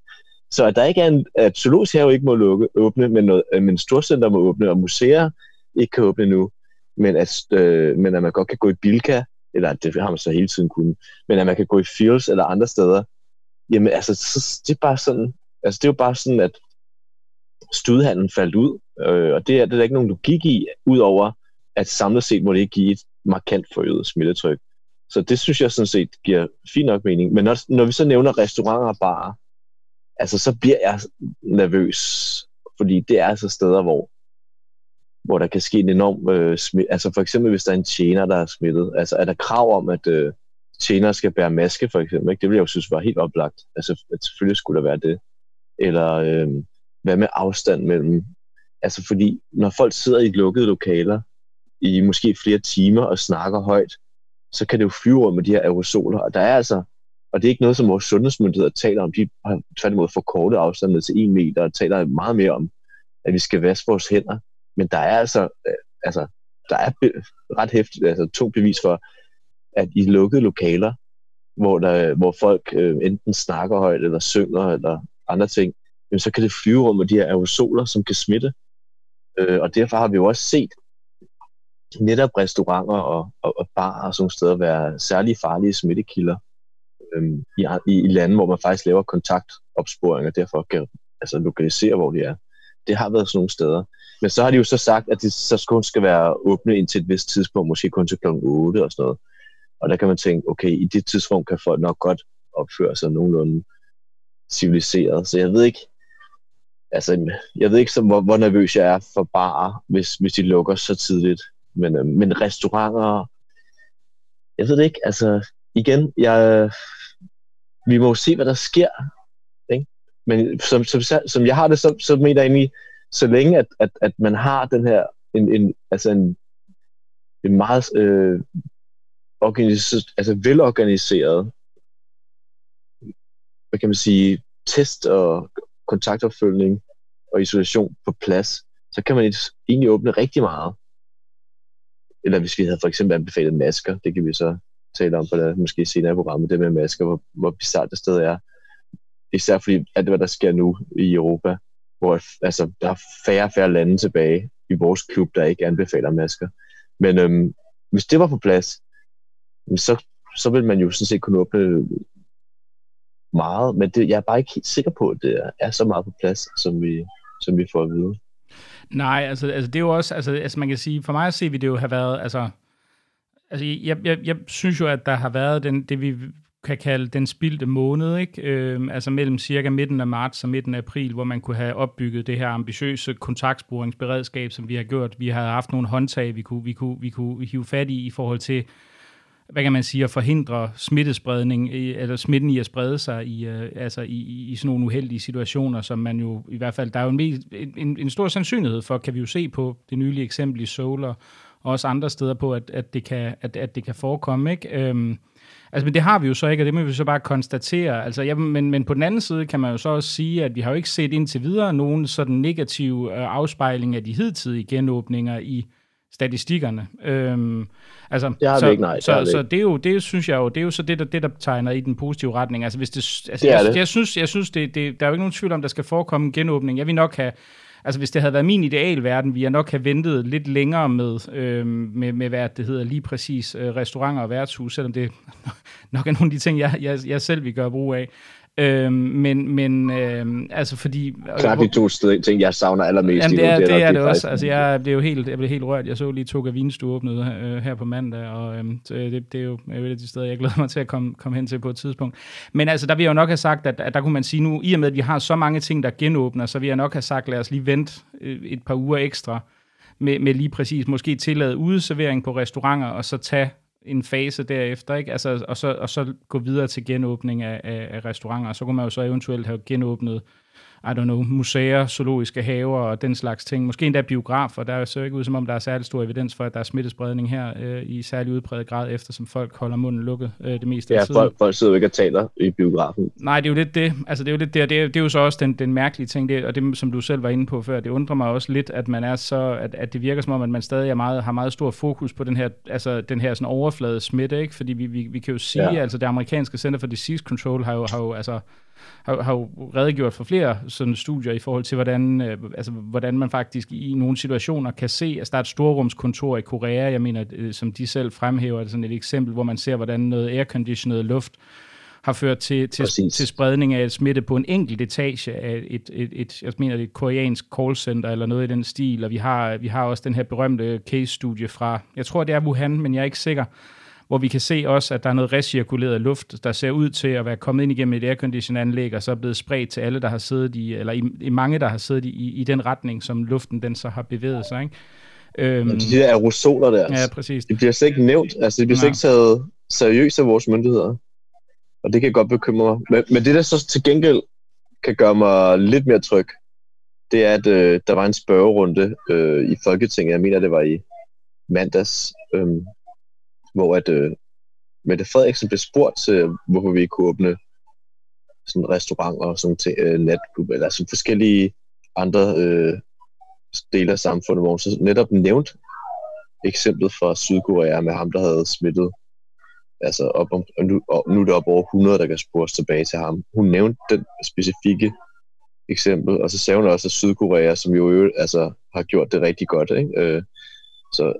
Så at der ikke er en, at zoologisk have ikke må lukke, åbne, men, noget, øh, men storcenter må åbne, og museer ikke kan åbne nu, men at, øh, men at man godt kan gå i Bilka, eller det har man så hele tiden kunnet, men at man kan gå i Fields eller andre steder, jamen altså, så, det er bare sådan, altså det er jo bare sådan, at studhandlen faldt ud, øh, og det er, det er der ikke nogen logik i, udover at samlet set må det ikke give et markant forøget smittetryk. Så det synes jeg sådan set giver fin nok mening. Men når, når vi så nævner restauranter og barer, altså så bliver jeg nervøs, fordi det er altså steder, hvor, hvor der kan ske en enorm øh, smitte. Altså for eksempel, hvis der er en tjener, der er smittet. Altså er der krav om, at øh, tjener skal bære maske, for eksempel? Ikke? Det ville jeg jo synes var helt oplagt. Altså at selvfølgelig skulle der være det. Eller øh, hvad med afstand mellem... Altså fordi, når folk sidder i lukkede lokaler i måske flere timer og snakker højt, så kan det jo flyve med de her aerosoler. Og der er altså og det er ikke noget, som vores sundhedsmyndigheder taler om. De har tværtimod forkortet afstanden til en meter og taler meget mere om, at vi skal vaske vores hænder. Men der er altså, øh, altså der er ret hæftigt, altså to bevis for, at i lukkede lokaler, hvor, der, hvor folk øh, enten snakker højt, eller synger, eller andre ting, jamen, så kan det flyve rundt med de her aerosoler, som kan smitte. Øh, og derfor har vi jo også set netop restauranter og, og, og barer og sådan steder være særlig farlige smittekilder øhm, i, i, i lande, hvor man faktisk laver kontaktopsporing, og derfor kan altså, lokalisere, hvor de er. Det har været sådan nogle steder. Men så har de jo så sagt, at det så kun skal være åbne indtil et vist tidspunkt, måske kun til kl. 8 og sådan noget. Og der kan man tænke, okay, i det tidsrum kan folk nok godt opføre sig nogenlunde civiliseret. Så jeg ved ikke, altså, jeg ved ikke, så, hvor, hvor nervøs jeg er for bare, hvis, hvis de lukker så tidligt. Men, øh, men restauranter, jeg ved det ikke, altså igen, jeg, vi må se, hvad der sker. Ikke? Men som, som, som jeg har det, så, så mener jeg egentlig, så længe at, at, at man har den her, en, en, altså en, en meget øh, organiseret, altså velorganiseret, hvad kan man sige, test og kontaktopfølgning og isolation på plads, så kan man egentlig åbne rigtig meget. Eller hvis vi havde for eksempel anbefalet masker, det kan vi så tale om på det, måske senere i programmet, det med masker, hvor, hvor bizarrt det sted er. Især fordi alt det, hvad der sker nu i Europa, hvor altså, der er færre og færre lande tilbage i vores klub, der ikke anbefaler masker. Men øhm, hvis det var på plads, så, så ville man jo sådan set kunne åbne meget, men det, jeg er bare ikke helt sikker på, at det er så meget på plads, som vi, som vi får at vide. Nej, altså, altså det er jo også, altså, altså man kan sige, for mig at se, vi det jo har været, altså Altså, jeg, jeg, jeg synes jo, at der har været den, det, vi kan kalde den spildte måned, ikke? Øh, altså mellem cirka midten af marts og midten af april, hvor man kunne have opbygget det her ambitiøse kontaktsporingsberedskab, som vi har gjort. Vi har haft nogle håndtag, vi kunne, vi kunne, vi kunne hive fat i i forhold til, hvad kan man sige, at forhindre smittespredning, eller smitten i at sprede sig i, øh, altså i, i sådan nogle uheldige situationer, som man jo i hvert fald, der er jo en, en, en stor sandsynlighed for, kan vi jo se på det nylige eksempel i Solar, og også andre steder på, at, at, det, kan, at, at det kan forekomme. Ikke? Øhm, altså, men det har vi jo så ikke, og det må vi så bare konstatere. Altså, ja, men, men på den anden side kan man jo så også sige, at vi har jo ikke set indtil videre nogen sådan negativ øh, afspejling af de hidtidige genåbninger i statistikkerne. Øhm, altså, det har så, vi ikke, nej. Så, det så det er jo, det synes jeg jo, det er jo så det, der, det, der tegner i den positive retning. Altså, hvis det, altså, det jeg, det. jeg, synes, jeg synes det, det, der er jo ikke nogen tvivl om, der skal forekomme en genåbning. Jeg vil nok have altså hvis det havde været min idealverden, vi jeg nok have ventet lidt længere med, øh, med, med hvad det hedder lige præcis øh, restauranter og værtshus, selvom det [laughs] nok er nogle af de ting, jeg, jeg, jeg selv vil gøre brug af. Øh, men, men øh, altså fordi... Klart de to ting, jeg savner allermest. Jamen, det er det, er, det, er det også. Altså, jeg blev jo helt, jeg blev helt rørt. Jeg så lige to Gavinstue åbnede øh, her på mandag, og øh, det, det er jo et af de steder, jeg glæder mig til at komme, komme hen til på et tidspunkt. Men altså, der vil jeg jo nok have sagt, at, at der kunne man sige nu, i og med, at vi har så mange ting, der genåbner, så vil jeg nok have sagt, lad os lige vente øh, et par uger ekstra, med, med lige præcis måske tillade udeservering på restauranter, og så tage en fase derefter, ikke? Altså, og, så, og så gå videre til genåbning af, af, af restauranter. Og så kunne man jo så eventuelt have genåbnet i don't know, museer, zoologiske haver og den slags ting. Måske endda biografer. Der ser ikke ud, som om der er særlig stor evidens for, at der er smittespredning her øh, i særlig udpræget grad, eftersom folk holder munden lukket øh, det meste ja, af tiden. folk, folk sidder jo ikke og taler i biografen. Nej, det er jo lidt det. Altså, det er jo lidt det, og det er, det er jo så også den, den mærkelige ting, det, og det, som du selv var inde på før, det undrer mig også lidt, at man er så, at, at det virker som om, at man stadig er meget, har meget stor fokus på den her, altså, den her sådan overflade smitte, ikke? Fordi vi, vi, vi kan jo sige, ja. altså det amerikanske Center for Disease Control har jo, har jo altså, har, har jo redegjort for flere sådan studier i forhold til, hvordan, øh, altså, hvordan man faktisk i nogle situationer kan se, at altså, der er et storrumskontor i Korea, jeg mener, øh, som de selv fremhæver, det sådan et eksempel, hvor man ser, hvordan noget airconditioneret luft har ført til, til, til spredning af et smitte på en enkelt etage af et, et, et, jeg mener, det er et koreansk callcenter eller noget i den stil, og vi har, vi har også den her berømte case-studie fra, jeg tror det er Wuhan, men jeg er ikke sikker, hvor vi kan se også, at der er noget recirkuleret luft, der ser ud til at være kommet ind igennem et aircondition-anlæg, og så er blevet spredt til alle, der har siddet i, eller i, i mange, der har siddet i, i den retning, som luften den så har bevæget sig. Ikke? Øhm, de der aerosoler der, ja, præcis. de bliver slet ikke nævnt, altså de bliver slet ikke taget seriøst af vores myndigheder. Og det kan godt bekymre mig. Men, men det, der så til gengæld kan gøre mig lidt mere tryg, det er, at øh, der var en spørgerunde øh, i Folketinget, jeg mener, det var i mandags, øh, hvor at øh, Mette Frederiksen blev spurgt øh, hvorfor vi kunne åbne sådan restauranter og sådan til øh, natklub, eller sådan forskellige andre øh, dele af samfundet, hvor hun så netop nævnt eksemplet fra Sydkorea med ham, der havde smittet altså op om, og nu, og nu er der op over 100, der kan spores tilbage til ham. Hun nævnte den specifikke eksempel, og så sagde hun også, at Sydkorea, som jo altså, har gjort det rigtig godt, ikke? Øh, så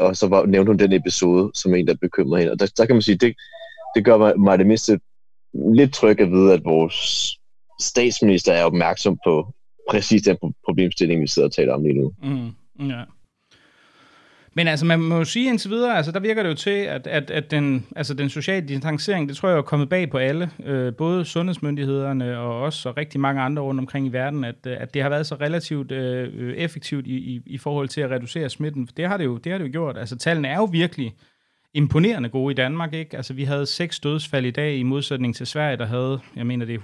og så var, nævnte hun den episode som en, der bekymrer hende. Og der, der kan man sige, det, det gør mig, mig det mindste lidt tryg at vide, at vores statsminister er opmærksom på præcis den problemstilling, vi sidder og taler om lige nu. Mm, ja. Men altså, man må jo sige indtil videre, altså der virker det jo til, at, at, at den, altså, den sociale distancering, det tror jeg er kommet bag på alle, øh, både sundhedsmyndighederne og også og rigtig mange andre rundt omkring i verden, at, øh, at det har været så relativt øh, øh, effektivt i, i, i forhold til at reducere smitten. Det har det jo, det har det jo gjort. Altså tallene er jo virkelig imponerende gode i Danmark, ikke? Altså vi havde seks dødsfald i dag i modsætning til Sverige, der havde, jeg mener det er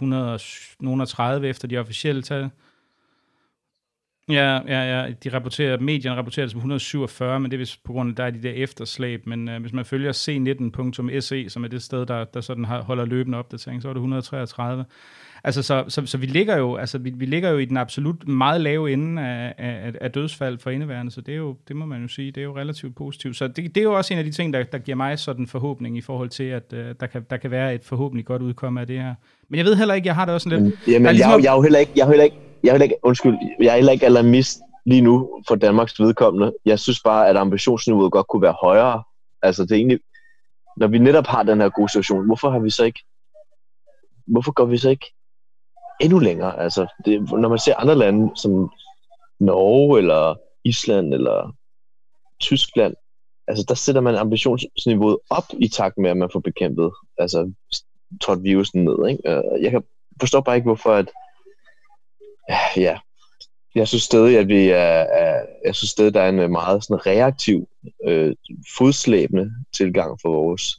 130 efter de officielle tal. Ja, ja, ja. De rapporterer, medierne rapporterer det som 147, men det er vist på grund af, der er de der efterslæb. Men øh, hvis man følger c19.se, som er det sted, der, der sådan holder løbende opdatering, så er det 133. Altså, så, så, så vi ligger jo, altså, vi, vi ligger jo i den absolut meget lave ende af, af, af dødsfald for indeværende, så det, er jo, det må man jo sige, det er jo relativt positivt. Så det, det er jo også en af de ting, der, der giver mig sådan forhåbning i forhold til, at uh, der, kan, der kan være et forhåbentlig godt udkomme af det her. Men jeg ved heller ikke, jeg har det også sådan lidt... Jamen, jeg, ligesom, jeg, jeg, er jo heller ikke, jeg er heller ikke jeg er ikke, undskyld, jeg er heller ikke alarmist lige nu for Danmarks vedkommende. Jeg synes bare, at ambitionsniveauet godt kunne være højere. Altså det er egentlig, når vi netop har den her gode situation, hvorfor har vi så ikke, hvorfor går vi så ikke endnu længere? Altså, det, når man ser andre lande som Norge eller Island eller Tyskland, altså der sætter man ambitionsniveauet op i takt med, at man får bekæmpet, altså trådt virusen ned. Ikke? Øh, jeg kan forstå bare ikke, hvorfor at ja, jeg synes stadig, at vi er, er jeg synes stadig, der er en meget sådan reaktiv, øh, fodslæbende tilgang for vores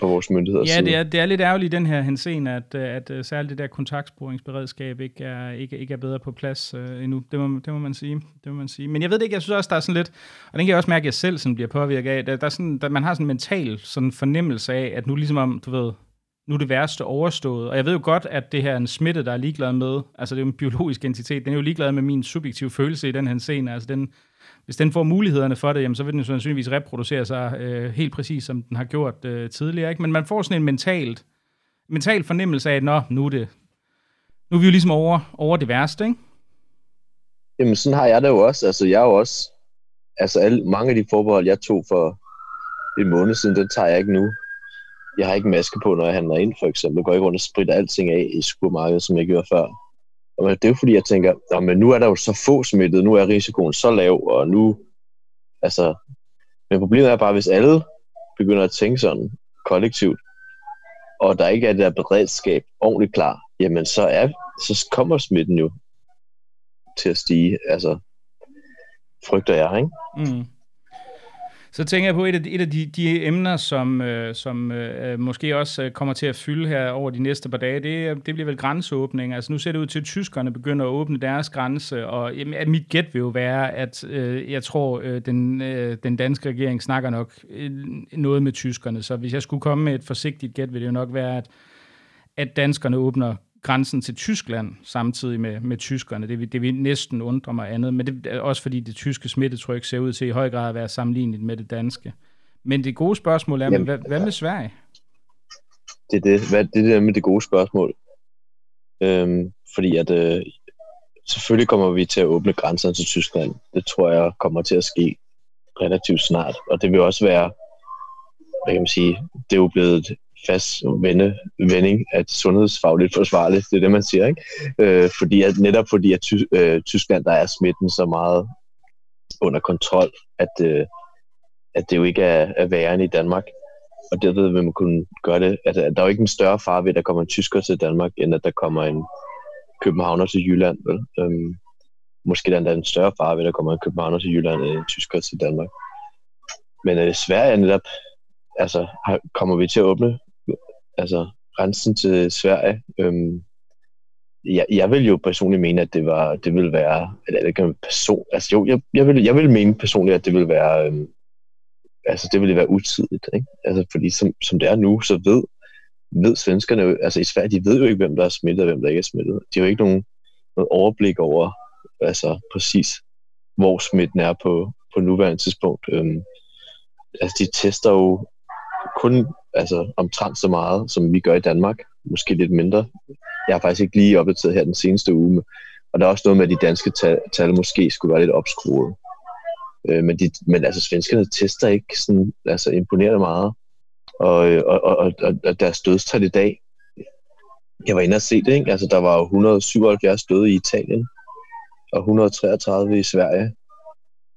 for vores myndigheder. Ja, det er, det er lidt ærgerligt i den her henseende, at, at, at særligt det der kontaktsporingsberedskab ikke er, ikke, ikke er bedre på plads uh, endnu. Det må, det må man sige. Det må man sige. Men jeg ved det ikke, jeg synes også, der er sådan lidt, og den kan jeg også mærke, at jeg selv sådan bliver påvirket af, der, der er sådan, der, man har sådan en mental sådan fornemmelse af, at nu ligesom om, du ved, nu er det værste overstået. Og jeg ved jo godt, at det her er en smitte, der er ligeglad med, altså det er jo en biologisk entitet, den er jo ligeglad med min subjektive følelse i den her scene. Altså den, hvis den får mulighederne for det, jamen, så vil den sandsynligvis reproducere sig øh, helt præcis, som den har gjort øh, tidligere. Ikke? Men man får sådan en mentalt, mental fornemmelse af, at Nå, nu er, det, nu er vi jo ligesom over, over det værste, ikke? Jamen sådan har jeg det jo også. Altså jeg er jo også, altså alle, mange af de forbehold, jeg tog for en måned siden, den tager jeg ikke nu jeg har ikke maske på, når jeg handler ind, for eksempel. Jeg går ikke rundt og spritter alting af i supermarkedet, som jeg gjorde før. Og det er jo fordi, jeg tænker, men nu er der jo så få smittet, nu er risikoen så lav, og nu, altså, men problemet er bare, hvis alle begynder at tænke sådan kollektivt, og der ikke er det der beredskab ordentligt klar, jamen så, er, så kommer smitten jo til at stige, altså, frygter jeg, ikke? Mm. Så tænker jeg på et af de, et af de, de emner, som, øh, som øh, måske også øh, kommer til at fylde her over de næste par dage, det, øh, det bliver vel grænseåbning. Altså nu ser det ud til, at tyskerne begynder at åbne deres grænse, og jamen, mit gæt vil jo være, at øh, jeg tror, øh, den, øh, den danske regering snakker nok øh, noget med tyskerne. Så hvis jeg skulle komme med et forsigtigt gæt, vil det jo nok være, at, at danskerne åbner grænsen til Tyskland samtidig med, med tyskerne. Det vil, det vil næsten undre mig andet, men det er også fordi det tyske smittetryk ser ud til i høj grad at være sammenlignet med det danske. Men det gode spørgsmål er, Jamen, hvad, hvad med Sverige? Det er det, hvad, det, er det med det gode spørgsmål. Øhm, fordi at øh, selvfølgelig kommer vi til at åbne grænserne til Tyskland. Det tror jeg kommer til at ske relativt snart. Og det vil også være, hvad kan man sige, det er jo blevet fast vende, vending, at sundhedsfagligt forsvarligt, det er det, man siger, ikke? Øh, fordi at, netop fordi, at ty, øh, Tyskland, der er smitten så meget under kontrol, at, øh, at det jo ikke er, er værre end i Danmark. Og derved vil man kunne gøre det, at, at der er jo ikke en større far ved, at der kommer en tysker til Danmark, end at der kommer en københavner til Jylland, vel? Øhm, måske der er en større far ved, at der kommer en københavner til Jylland, end en tysker til Danmark. Men øh, Sverige er netop, altså, kommer vi til at åbne altså grænsen til Sverige. Øhm, jeg, jeg vil jo personligt mene, at det var, det ville være, eller det kan person, altså jo, jeg, jeg, vil, jeg vil mene personligt, at det ville være, øhm, altså det ville være utidigt, ikke? Altså fordi som, som det er nu, så ved, ved svenskerne jo, altså i Sverige, de ved jo ikke, hvem der er smittet og hvem der ikke er smittet. De har jo ikke nogen, noget overblik over, altså præcis, hvor smitten er på, på nuværende tidspunkt. Øhm, altså de tester jo kun altså, omtrent så meget, som vi gør i Danmark. Måske lidt mindre. Jeg har faktisk ikke lige opdateret her den seneste uge. Og der er også noget med, at de danske tal, tal måske skulle være lidt opskruet. Øh, men, de, men altså, svenskerne tester ikke sådan, altså, imponerende meget. Og, øh, og, og, og, og deres dødstal i dag, jeg var inde og se det, ikke? Altså, der var jo 177 døde i Italien, og 133 i Sverige.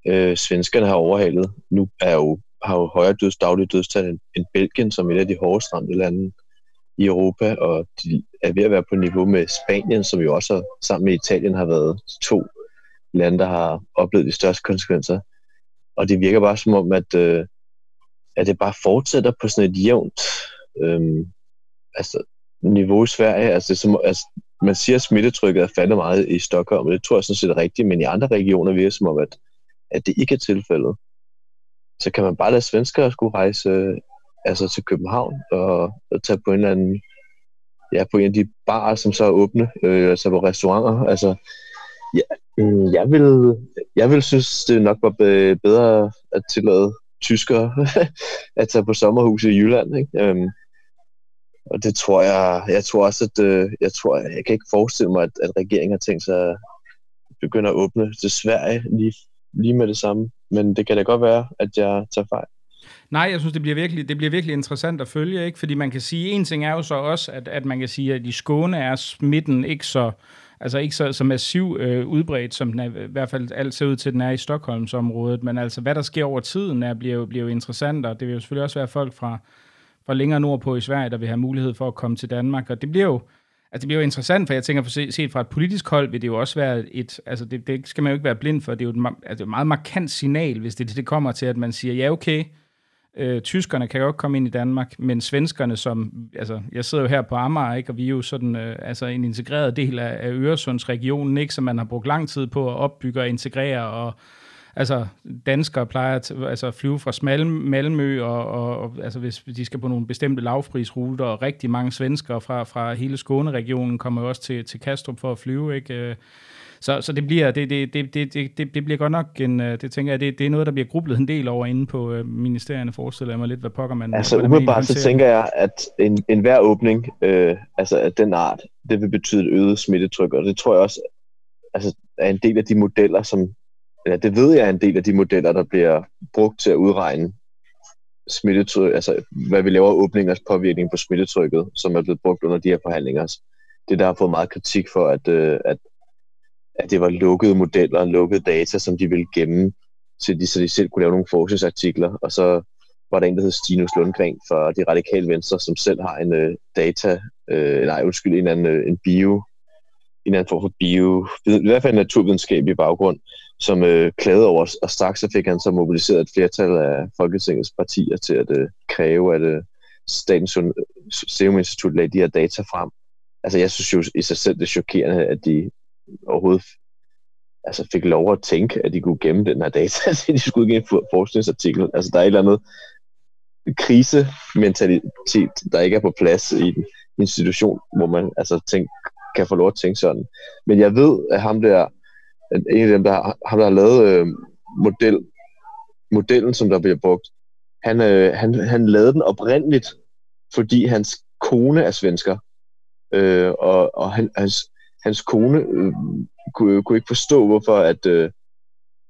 Øh, svenskerne har overhalet. Nu er jo har jo højere døds, daglige dødstal end, end Belgien, som et af de hårdest ramte lande i Europa, og de er ved at være på niveau med Spanien, som jo også sammen med Italien har været to lande, der har oplevet de største konsekvenser. Og det virker bare som om, at, øh, at det bare fortsætter på sådan et jævnt øh, altså, niveau i Sverige. Altså, det som, altså, man siger, at smittetrykket er faldet meget i Stockholm, og det tror jeg sådan set er rigtigt, men i andre regioner virker det som om, at, at det ikke er tilfældet så kan man bare lade svenskere skulle rejse øh, altså til København og, og tage på en eller anden ja, på en af de barer, som så er åbne, øh, altså på restauranter. Altså, ja, øh, jeg, vil, jeg vil synes, det nok var bedre at tillade tyskere [laughs] at tage på sommerhus i Jylland. Ikke? Øhm, og det tror jeg, jeg tror også, at øh, jeg tror, jeg kan ikke forestille mig, at, at regeringen har tænkt sig at begynde at åbne til Sverige lige, lige med det samme men det kan da godt være, at jeg tager fejl. Nej, jeg synes, det bliver virkelig, det bliver virkelig interessant at følge, ikke? fordi man kan sige, en ting er jo så også, at, at man kan sige, at i Skåne er smitten ikke så, altså ikke så, så massiv øh, udbredt, som den er, i hvert fald alt ser ud til, at den er i Stockholmsområdet, men altså hvad der sker over tiden, er, bliver, jo, bliver jo interessant, og det vil jo selvfølgelig også være folk fra, fra længere nordpå i Sverige, der vil have mulighed for at komme til Danmark, og det bliver jo, Altså, det bliver jo interessant, for jeg tænker, for set fra et politisk hold, vil det jo også være et, altså det, det skal man jo ikke være blind for, det er jo et, altså et meget markant signal, hvis det, det kommer til, at man siger, ja okay, øh, tyskerne kan jo ikke komme ind i Danmark, men svenskerne, som, altså jeg sidder jo her på Amager, ikke, og vi er jo sådan, øh, altså en integreret del af, af Øresundsregionen, ikke, som man har brugt lang tid på at opbygge og integrere, og altså danskere plejer at altså, flyve fra Malmø, og, og, og altså, hvis de skal på nogle bestemte lavprisruter, og rigtig mange svenskere fra, fra hele Skåne-regionen kommer også til, til Kastrup for at flyve, ikke? Så, så det, bliver, det, det, det, det, det, det bliver godt nok en, øh, det tænker jeg, det, det er noget, der bliver grublet en del over inde på øh, ministerierne, forestiller jeg mig lidt, hvad pokker man... Altså umiddelbart så tænker jeg, at en, en hver åbning, øh, altså af den art, det vil betyde et øget smittetryk, og det tror jeg også altså, er en del af de modeller, som ja, det ved jeg er en del af de modeller, der bliver brugt til at udregne smittetryk, altså hvad vi laver åbningers påvirkning på smittetrykket, som er blevet brugt under de her forhandlinger. Det der har fået meget kritik for, at, øh, at, at det var lukkede modeller, lukkede data, som de ville gemme, til de, så de selv kunne lave nogle forskningsartikler, og så var der en, der hed Stinus Lundgren fra de radikale venstre, som selv har en øh, data, øh, nej undskyld, en anden øh, en bio, en anden form for bio, i hvert fald en naturvidenskabelig baggrund, som øh, klagede over, og straks så fik han så mobiliseret et flertal af Folketingets partier til at øh, kræve, at øh, Statens Serum Institut lagde de her data frem. Altså jeg synes jo i sig selv, det er chokerende, at de overhovedet altså fik lov at tænke, at de kunne gemme den her data, [laughs] så de skulle give en forskningsartikel. Altså der er et eller andet krisementalitet, der ikke er på plads i en institution, hvor man altså tænk, kan få lov at tænke sådan. Men jeg ved, at ham der, en af dem, der, ham, der har lavet øh, model, modellen, som der bliver brugt, han, øh, han, han lavede den oprindeligt, fordi hans kone er svensker. Øh, og og han, hans, hans kone øh, kunne, kunne ikke forstå, hvorfor at, øh,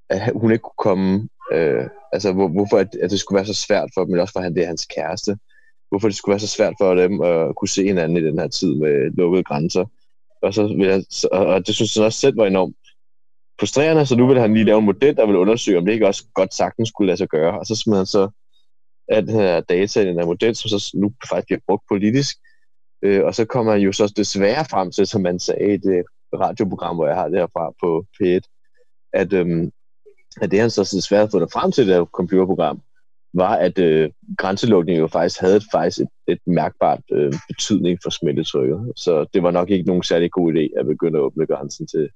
at hun ikke kunne komme, øh, altså hvor, hvorfor at, at det skulle være så svært for dem, men også for han det er hans kæreste, hvorfor det skulle være så svært for dem at kunne se hinanden i den her tid med lukkede grænser. Og, så og det synes jeg også selv var enormt frustrerende, så nu vil han lige lave en model, der vil undersøge, om det ikke også godt sagtens skulle lade sig gøre. Og så smed han så at den her data i den her model, som så nu faktisk bliver brugt politisk. Øh, og så kommer han jo så desværre frem til, som man sagde i det radioprogram, hvor jeg har det herfra på P1, at, øhm, at det han så desværre har fundet frem til det her computerprogram, var, at øh, grænselukningen jo faktisk havde faktisk et, et mærkbart øh, betydning for smittetrykket. Så det var nok ikke nogen særlig god idé at begynde at åbne grænsen til,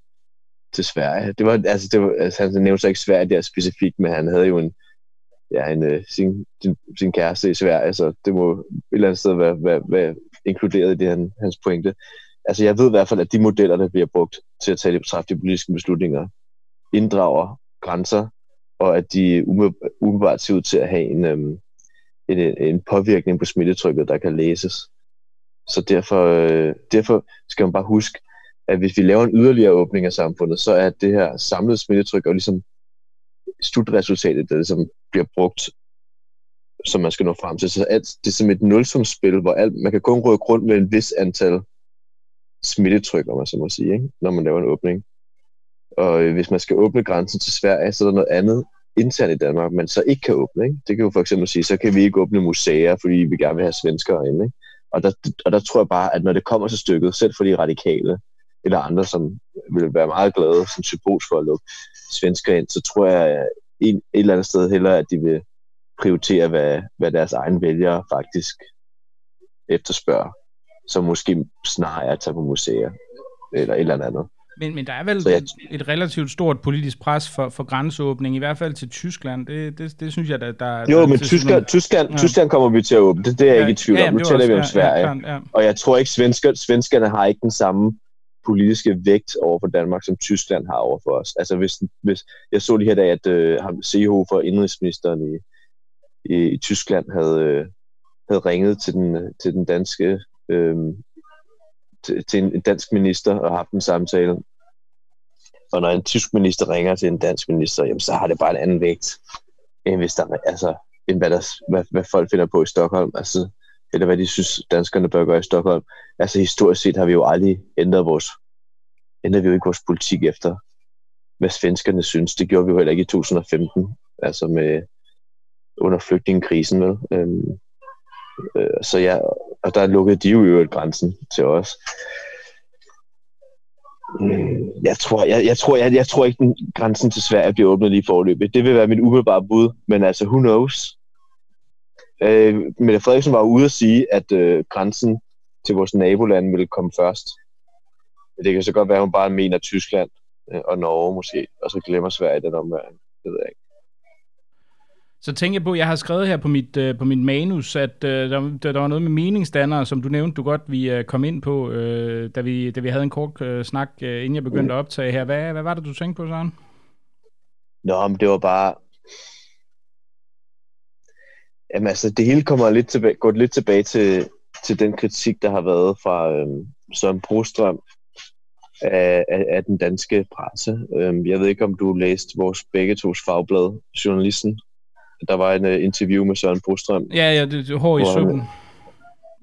til Sverige. Det var, altså, det var, altså, han nævnte så ikke Sverige der specifikt, men han havde jo en, ja, en, øh, sin, sin, sin kæreste i Sverige, så det må et eller andet sted være, være, være inkluderet i det, han, hans pointe. Altså jeg ved i hvert fald, at de modeller, der bliver brugt til at tage de, de politiske beslutninger, inddrager grænser, og at de umiddelbart ser ud til at have en, øhm, en, en påvirkning på smittetrykket, der kan læses. Så derfor, øh, derfor skal man bare huske, at hvis vi laver en yderligere åbning af samfundet, så er det her samlede smittetryk og ligesom slutresultatet, der ligesom bliver brugt, som man skal nå frem til. Så alt, det er som et nulsumsspil, hvor alt, man kan kun rykke rundt med en vis antal smittetryk, om man så må sige, ikke? når man laver en åbning. Og øh, hvis man skal åbne grænsen til Sverige, så er der noget andet internt i Danmark, man så ikke kan åbne. Ikke? Det kan jo for eksempel sige, så kan vi ikke åbne museer, fordi vi gerne vil have svenskere ind. Ikke? Og, der, og der tror jeg bare, at når det kommer til stykket, selv for de radikale, eller andre, som vil være meget glade som symbol for at lukke svensker ind, så tror jeg at et, eller andet sted hellere, at de vil prioritere, hvad, hvad deres egen vælgere faktisk efterspørger, som måske snarere er at tage på museer, eller et eller andet. Men, men der er vel jeg, et, et relativt stort politisk pres for, for grænseåbning, i hvert fald til Tyskland. Det, det, det synes jeg, der, der Jo, der, men Tyskland, Tyskland, ja. Tyskland kommer vi til at åbne. Det, det er jeg ja, ikke i tvivl om. Ja, nu taler vi om Sverige. Ja, ja, ja. Og jeg tror ikke, svensker, svenskerne har ikke den samme politiske vægt over for Danmark, som Tyskland har over for os. Altså hvis, hvis jeg så lige her dag, at øh, Seehofer, indrigsministeren i, i, i Tyskland, havde, øh, havde ringet til den, øh, til den danske øh, til, til en dansk minister og haft en samtale. Og når en tysk minister ringer til en dansk minister, jamen, så har det bare en anden vægt, end, hvis der, altså, end hvad, der, hvad, hvad folk finder på i Stockholm. Altså, eller hvad de synes, danskerne bør gøre i Stockholm. Altså historisk set har vi jo aldrig ændret vores, ændret vi jo ikke vores politik efter, hvad svenskerne synes. Det gjorde vi jo heller ikke i 2015, altså med under flygtningekrisen. Vel? Øhm, øh, så ja, og der lukkede de jo øvrigt grænsen til os. Mm, jeg tror, jeg, jeg, tror, jeg, jeg tror ikke, den grænsen til Sverige bliver åbnet lige forløbet. Det vil være mit umiddelbare bud, men altså, who knows? Øh, Mette Frederiksen var ude at sige, at øh, grænsen til vores naboland ville komme først. Det kan så godt være, at hun bare mener Tyskland øh, og Norge måske, og så glemmer Sverige den omværing. Det ved jeg ikke. Så tænker jeg på, jeg har skrevet her på mit, øh, på mit manus, at øh, der, der var noget med meningsdannere, som du nævnte, du godt vi øh, kom ind på, øh, da, vi, da vi havde en kort øh, snak, øh, inden jeg begyndte at optage her. Hvad, hvad var det, du tænkte på, Søren? Nå, men det var bare... Jamen altså, det hele kommer lidt tilbage, går lidt tilbage til, til den kritik, der har været fra øh, Søren Brostrøm af, af, af den danske presse. Øh, jeg ved ikke, om du læste vores begge tos fagblad, Journalisten, der var en uh, interview med Søren Brostrøm. Ja, ja, det, det hår i suppen.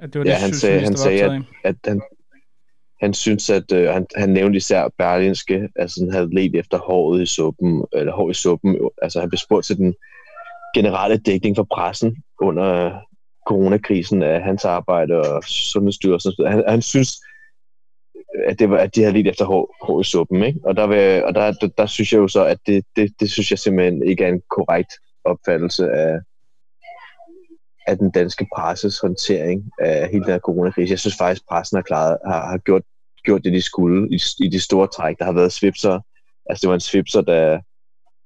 At det var ja, det, han sagde, han sagde at, at han, han synes, at uh, han, han nævnte især Berlinske, altså han havde let efter håret i suppen, eller hår i suppen, altså han blev spurgt til den generelle dækning for pressen under coronakrisen af hans arbejde og Sundhedsstyrelsen. Han, han synes, at at, det var, at de havde lidt efter hår, hår i suppen, ikke? Og, der, vil, og der, der, der, synes jeg jo så, at det, det, det synes jeg simpelthen ikke er en korrekt opfattelse af, af den danske presses håndtering af hele den her coronakrise. Jeg synes faktisk, at pressen har, klaret, har, har gjort, gjort det, de skulle i, i de store træk. Der har været svipser. Altså, det var en svipser, der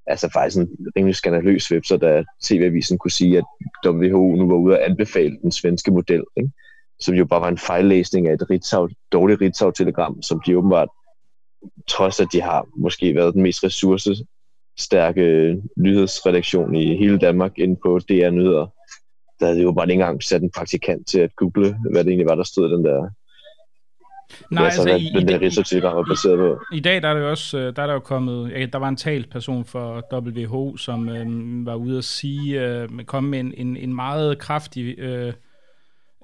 altså faktisk en rimelig skandaløs så da TV-avisen kunne sige, at WHO nu var ude at anbefale den svenske model, ikke? som jo bare var en fejllæsning af et Ritzau, dårligt Ritzau-telegram, som de åbenbart, trods at de har måske været den mest ressourcestærke øh, nyhedsredaktion i hele Danmark inde på DR Nyheder, der havde de jo bare ikke engang sat en praktikant til at google, hvad det egentlig var, der stod den der Nej, altså, hvad, i, den der i, rigsartikel var baseret på. I dag der er der jo også øh, der er der jo kommet, der var en talsperson for WHO, som øh, var ude at sige, øh, kom med en, en, en meget kraftig... Øh,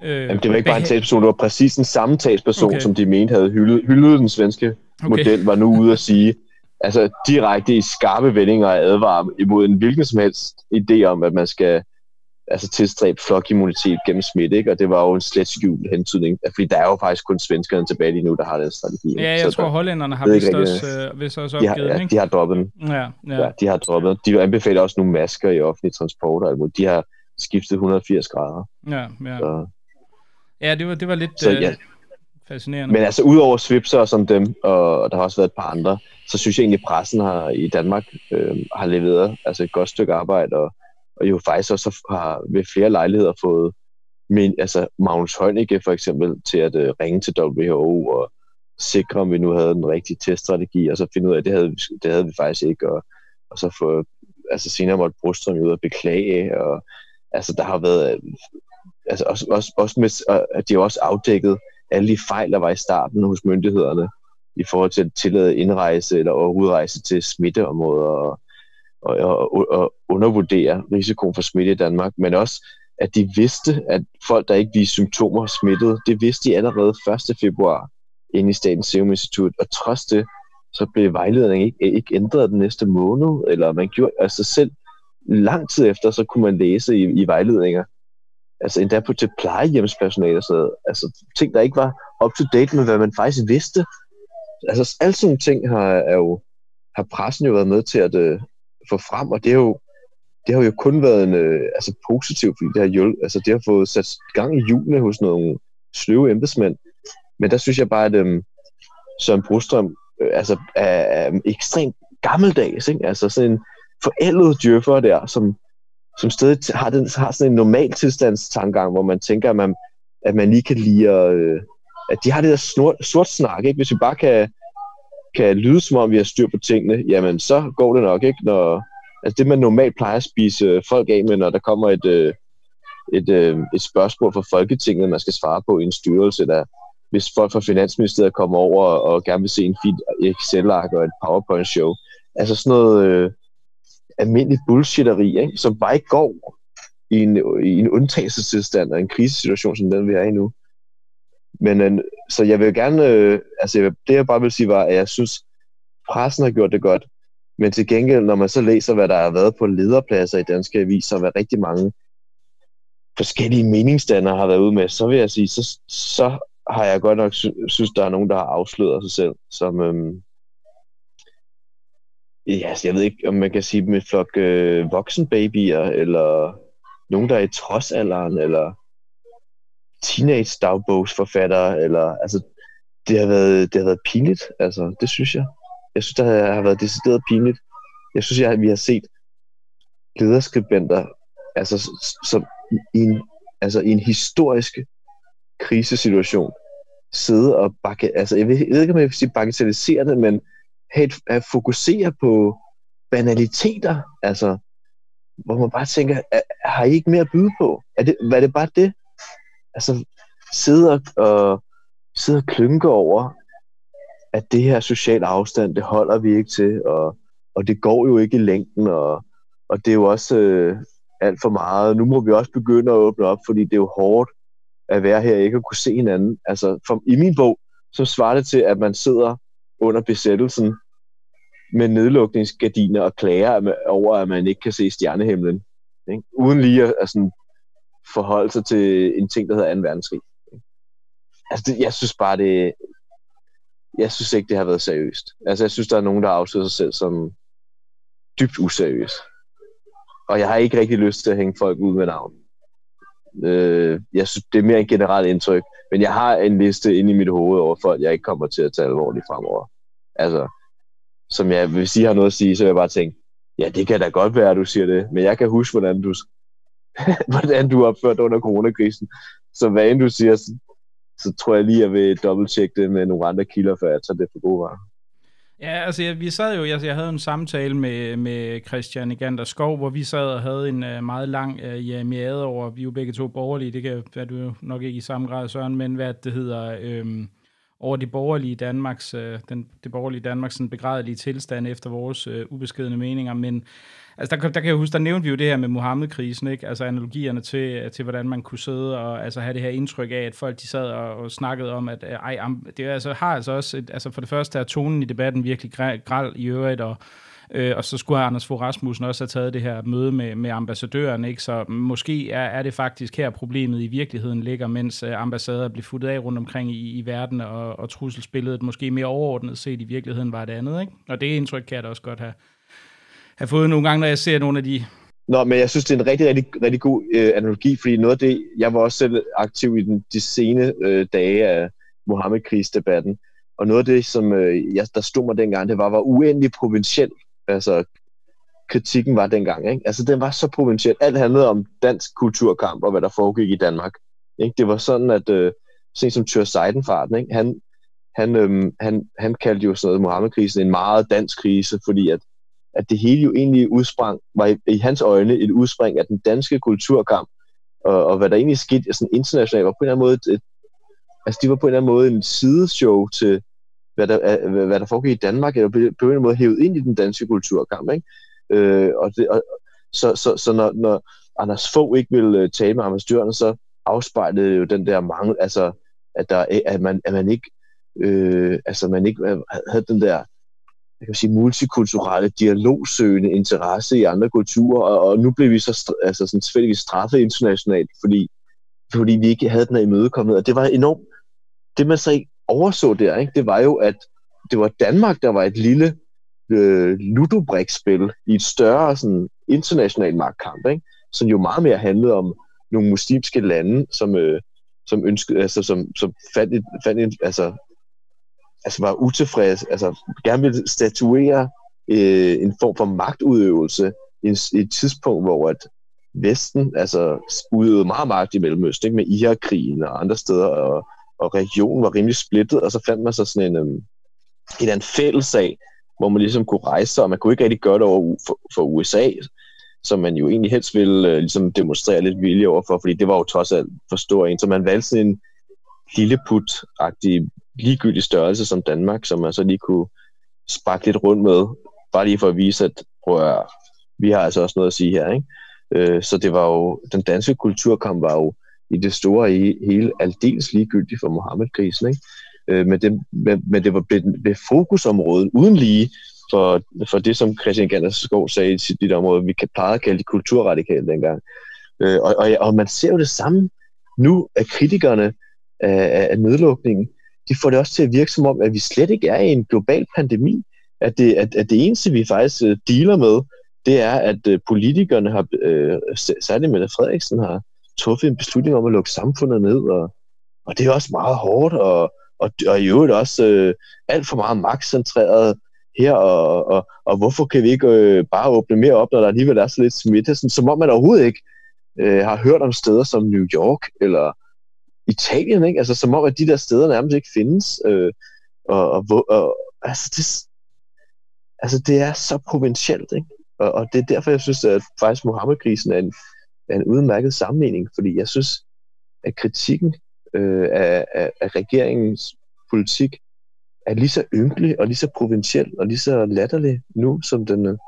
øh, Jamen, det var ikke bare en talsperson, det var præcis den samme talsperson, okay. som de mente havde hyldet, hyldet den svenske okay. model, var nu ude at sige, altså direkte i skarpe vendinger og advare imod en hvilken som helst idé om, at man skal altså tilstræbe flokimmunitet gennem smitte, ikke? og det var jo en slet skjult hentydning, fordi der er jo faktisk kun svenskerne tilbage lige nu, der har den strategi. Ja, jeg så tror, der, hollænderne har vist også, øh, vist også opgivet, de har, ja, de har droppet. Ja, ja. ja, de har droppet De anbefaler også nogle masker i offentlig transport, og de har skiftet 180 grader. Ja, ja. Så. Ja, det var, det var lidt så, ja. øh, fascinerende. Men altså, udover svipser som dem, og der har også været et par andre, så synes jeg egentlig, at pressen har, i Danmark øh, har leveret altså et godt stykke arbejde, og og jo faktisk også har ved flere lejligheder fået men, altså Magnus Heunicke for eksempel til at uh, ringe til WHO og sikre, om vi nu havde den rigtige teststrategi, og så finde ud af, at det havde, det havde vi faktisk ikke, og, og så få, altså senere måtte Brostrøm ud og beklage, og altså der har været, øh, altså også, også, også med, at de har også afdækket alle de fejl, der var i starten hos myndighederne, i forhold til at tillade indrejse eller udrejse til smitteområder, og, og, og, og undervurdere risikoen for smitte i Danmark, men også at de vidste, at folk, der ikke viste symptomer smittede, det vidste de allerede 1. februar inde i Statens Serum Institut, og trods det, så blev vejledningen ikke, ikke ændret den næste måned, eller man gjorde altså selv lang tid efter, så kunne man læse i, i vejledninger, altså endda på til plejehjemspersonale, så, altså ting, der ikke var up to date med, hvad man faktisk vidste. Altså alle sådan ting har, er jo, har pressen jo været med til at, øh, få frem, og det har jo, det har jo kun været en, øh, altså positivt, fordi det har, hjul, altså det har fået sat gang i hjulene hos nogle sløve embedsmænd. Men der synes jeg bare, at øh, Søren Brostrøm øh, altså, er, er ekstremt gammeldags. Ikke? Altså sådan en forældet djøffer der, som, som stadig har, den, har sådan en normal tilstandstangang, hvor man tænker, at man, at man lige kan lide at, øh, at de har det der snort, sort snak, ikke? hvis vi bare kan kan lyde som om, vi har styr på tingene, jamen så går det nok ikke, når altså det man normalt plejer at spise øh, folk af med, når der kommer et, øh, et, øh, et spørgsmål fra Folketinget, man skal svare på i en styrelse, der hvis folk fra Finansministeriet kommer over og gerne vil se en fin Excel-ark og et PowerPoint-show. Altså sådan noget øh, almindeligt bullshitteri, ikke? som bare ikke går i en, i en undtagelsestilstand og en krisesituation, som den vi er i nu. Men øh, så jeg vil gerne, øh, altså det jeg bare vil sige var, at jeg synes, pressen har gjort det godt, men til gengæld, når man så læser, hvad der har været på lederpladser i danske aviser, hvad rigtig mange forskellige meningsdannere har været ude med, så vil jeg sige, så, så har jeg godt nok sy- synes, der er nogen, der har afsløret sig selv, som, øhm, ja, altså, jeg ved ikke, om man kan sige dem et flok øh, voksenbabyer, eller nogen, der er i trodsalderen, eller teenage dagbogsforfattere, eller altså, det har været, det har været pinligt, altså, det synes jeg. Jeg synes, det har været decideret pinligt. Jeg synes, jeg, vi har set lederskribenter, altså, som i en, altså, i en historisk krisesituation, sidde og bakke, altså, jeg ved, jeg ved ikke, om jeg vil sige bagatellisere det, men have, have fokusere på banaliteter, altså, hvor man bare tænker, har I ikke mere at byde på? Er det, var det bare det? Altså, sidde og, og, sidde og klynke over, at det her social afstand, det holder vi ikke til, og, og det går jo ikke i længden, og, og det er jo også øh, alt for meget. Nu må vi også begynde at åbne op, fordi det er jo hårdt at være her ikke at kunne se hinanden. Altså, for, i min bog, så svarer det til, at man sidder under besættelsen med nedlukningsgardiner og klager over, at man ikke kan se stjernehimlen. Ikke? Uden lige at, at sådan forholde sig til en ting, der hedder 2. verdenskrig. Altså, det, jeg synes bare, det... jeg synes ikke, det har været seriøst. Altså, jeg synes, der er nogen, der afslører sig selv som dybt useriøs. Og jeg har ikke rigtig lyst til at hænge folk ud med navn. Øh, jeg synes, det er mere en generelt indtryk. Men jeg har en liste inde i mit hoved over folk, jeg ikke kommer til at tage alvorligt fremover. Altså, som jeg, hvis I har noget at sige, så vil jeg bare tænke, ja, det kan da godt være, at du siger det, men jeg kan huske, hvordan du, [laughs] hvordan du opførte under coronakrisen. Så hvad end du siger, så, så tror jeg lige, at jeg vil dobbelttjekke det med nogle andre kilder, før jeg tager det for gode varer. Ja, altså jeg, vi sad jo, jeg, jeg havde en samtale med, med Christian Igander Skov, hvor vi sad og havde en uh, meget lang uh, jamiade over, vi er jo begge to borgerlige, det kan være du nok ikke i samme grad, Søren, men hvad det hedder, øhm, over de borgerlige Danmarks, øh, den, det borgerlige Danmarks sådan begrædelige tilstand efter vores øh, ubeskedende meninger, men altså der, der kan jeg huske, der nævnte vi jo det her med Mohammed-krisen, ikke? altså analogierne til, til, hvordan man kunne sidde og altså, have det her indtryk af, at folk de sad og, og snakkede om, at øh, ej, det altså, har altså også, et, altså for det første er tonen i debatten virkelig græld i øvrigt, og Øh, og så skulle Anders Fogh Rasmussen også have taget det her møde med, med ambassadøren, ikke? så måske er, er det faktisk her problemet i virkeligheden ligger, mens øh, ambassader bliver futtet af rundt omkring i, i verden, og, og trusselsbilledet måske mere overordnet set i virkeligheden var det andet. Ikke? Og det indtryk kan jeg da også godt have, have fået nogle gange, når jeg ser nogle af de Nå, men jeg synes, det er en rigtig, rigtig, rigtig god øh, analogi, fordi noget af det, jeg var også selv aktiv i den, de sene øh, dage af Mohammed-krigsdebatten, og noget af det, som øh, jeg, der stod mig dengang, det var, var uendelig provinciel. altså, kritikken var dengang. Ikke? Altså, den var så provinciel. Alt handlede om dansk kulturkamp og hvad der foregik i Danmark. Ikke? Det var sådan, at øh, sådan som Tør Seidenfarten, ikke? Han, han, øhm, han, han kaldte jo sådan noget Mohammed-krisen en meget dansk krise, fordi at, at det hele jo egentlig udsprang, var i, i hans øjne et udspring af den danske kulturkamp, og, og hvad der egentlig skete altså sådan internationalt, var på en eller anden måde et, altså de var på en eller anden måde en sideshow til, hvad der, hvad der foregik i Danmark, eller på, på en måde hævet ind i den danske kulturkamp. Ikke? Øh, og det, og, så, så, så når, når Anders Fogh ikke ville øh, tale med ambassadøren, så afspejlede jo den der mangel, altså at, der, at, man, at man ikke øh, altså man ikke øh, havde den der jeg kan sige, multikulturelle, dialogsøgende interesse i andre kulturer, og, og nu blev vi så altså sådan, selvfølgelig straffet internationalt, fordi, fordi vi ikke havde den her imødekommet, og det var enormt, det man så ikke overså der, ikke, det var jo, at det var Danmark, der var et lille øh, ludobrikspil i et større sådan, international magtkamp, ikke? som jo meget mere handlede om nogle muslimske lande, som, øh, som ønskede, altså som, som fandt, et, fandt et, altså, altså var utilfreds, altså gerne ville statuere øh, en form for magtudøvelse i, et tidspunkt, hvor at Vesten altså udøvede meget magt i Mellemøsten, ikke? med Irakkrigen og andre steder, og og regionen var rimelig splittet, og så fandt man så sådan en, øhm, en, en fælles sag, hvor man ligesom kunne rejse og man kunne ikke rigtig gøre det over for, for USA, som man jo egentlig helst ville øh, ligesom demonstrere lidt vilje overfor, fordi det var jo trods alt for stor en, så man valgte sådan en lilleput-agtig ligegyldig størrelse som Danmark, som man så lige kunne sparke lidt rundt med, bare lige for at vise, at prøv at, vi har altså også noget at sige her, ikke? Øh, så det var jo, den danske kulturkamp var jo i det store i hele aldeles ligegyldig for Mohammed-krisen. Ikke? Øh, men, det, men, men det var blevet fokusområdet uden lige for, for det, som Christian Ganderskov sagde i sit område, vi kan plejede at kalde det kulturradikale dengang. Øh, og, og, og man ser jo det samme nu, at kritikerne af, af nedlukningen, det får det også til at virke som om, at vi slet ikke er i en global pandemi. At det, at, at det eneste, vi faktisk øh, dealer med, det er, at øh, politikerne har, øh, særligt Mette Frederiksen har, truffet en beslutning om at lukke samfundet ned, og, og det er også meget hårdt, og, og, og i øvrigt også øh, alt for meget magtcentreret her, og, og, og hvorfor kan vi ikke øh, bare åbne mere op, når der alligevel er så lidt smitte, sådan, som om man overhovedet ikke øh, har hørt om steder som New York, eller Italien, ikke? Altså, som om, at de der steder nærmest ikke findes. Øh, og, og, og, altså, det, altså, det er så provincielt, ikke? Og, og det er derfor, jeg synes, at faktisk Mohammed-krisen er en, er en udmærket sammenligning, fordi jeg synes, at kritikken øh, af, af, af regeringens politik er lige så ynkelig og lige så provinciel og lige så latterlig nu, som den øh,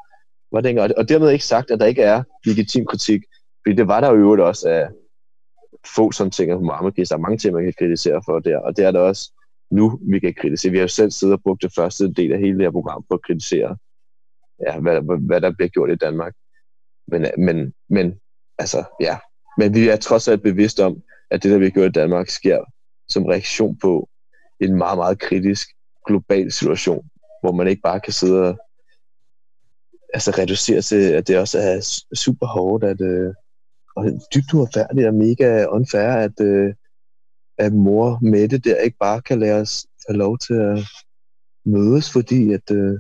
var dengang. Og dermed ikke sagt, at der ikke er legitim kritik, fordi det var der jo øvrigt også af få sådan ting af Muhammad Der er mange ting, man kan kritisere for der, og det er der også nu, vi kan kritisere. Vi har jo selv siddet og brugt det første del af hele det her program på at kritisere, ja, hvad, hvad der bliver gjort i Danmark. Men, men, men altså, ja. Men vi er trods alt bevidste om, at det, der vi gjort i Danmark, sker som reaktion på en meget, meget kritisk global situation, hvor man ikke bare kan sidde og altså reducere til, at det også er super hårdt, at, øh, dybt uretfærdigt og mega unfair, at, øh, at mor Mette der ikke bare kan lade os have lov til at mødes, fordi at, øh,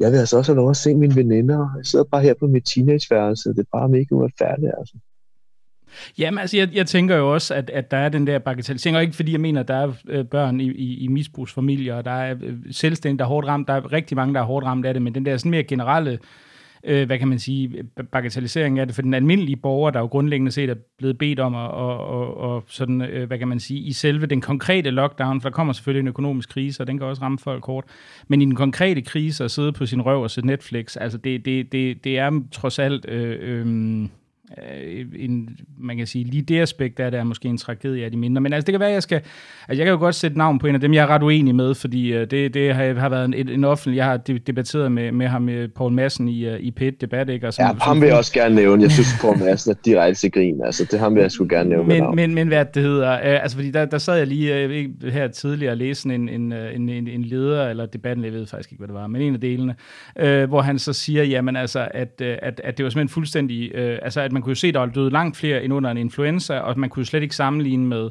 jeg vil altså også have lov at se mine veninder. Jeg sidder bare her på mit teenageværelse. Det er bare mega uretfærdigt, altså. Jamen, altså, jeg, jeg tænker jo også, at, at der er den der bagatellisering, og ikke fordi jeg mener, at der er øh, børn i, i, i misbrugsfamilier, og der er øh, selvstændige, der er hårdt ramt, der er rigtig mange, der er hårdt ramt af det, men den der sådan mere generelle øh, øh, hvad kan man sige, bagatellisering af det for den almindelige borger, der jo grundlæggende set er blevet bedt om at, og, og, og sådan, øh, hvad kan man sige, i selve den konkrete lockdown, for der kommer selvfølgelig en økonomisk krise, og den kan også ramme folk hårdt, men i den konkrete krise at sidde på sin røv og se Netflix, altså det, det, det, det er trods alt... Øh, øh, en, man kan sige, lige det aspekt af det er måske en tragedie af de mindre. Men altså, det kan være, at jeg skal... Altså, jeg kan jo godt sætte navn på en af dem, jeg er ret uenig med, fordi uh, det, det har, har været en, en offentlig... Jeg har debatteret med, med ham, med Paul Madsen, i, uh, i pet debat, ikke? Og sådan, ja, ham vil jeg også gerne nævne. Jeg synes, Paul Madsen er direkte til grin. Altså, det ham vil jeg skulle gerne nævne. Men, men, men hvad det hedder... Uh, altså, fordi der, der sad jeg lige uh, her tidligere og læste en, en, en, en, en leder, eller debatten, jeg ved faktisk ikke, hvad det var, men en af delene, uh, hvor han så siger, jamen altså, at, at, at det var simpelthen fuldstændig... Uh, altså, at man kunne jo se, at der var døde langt flere end under en influenza, og man kunne slet ikke sammenligne med,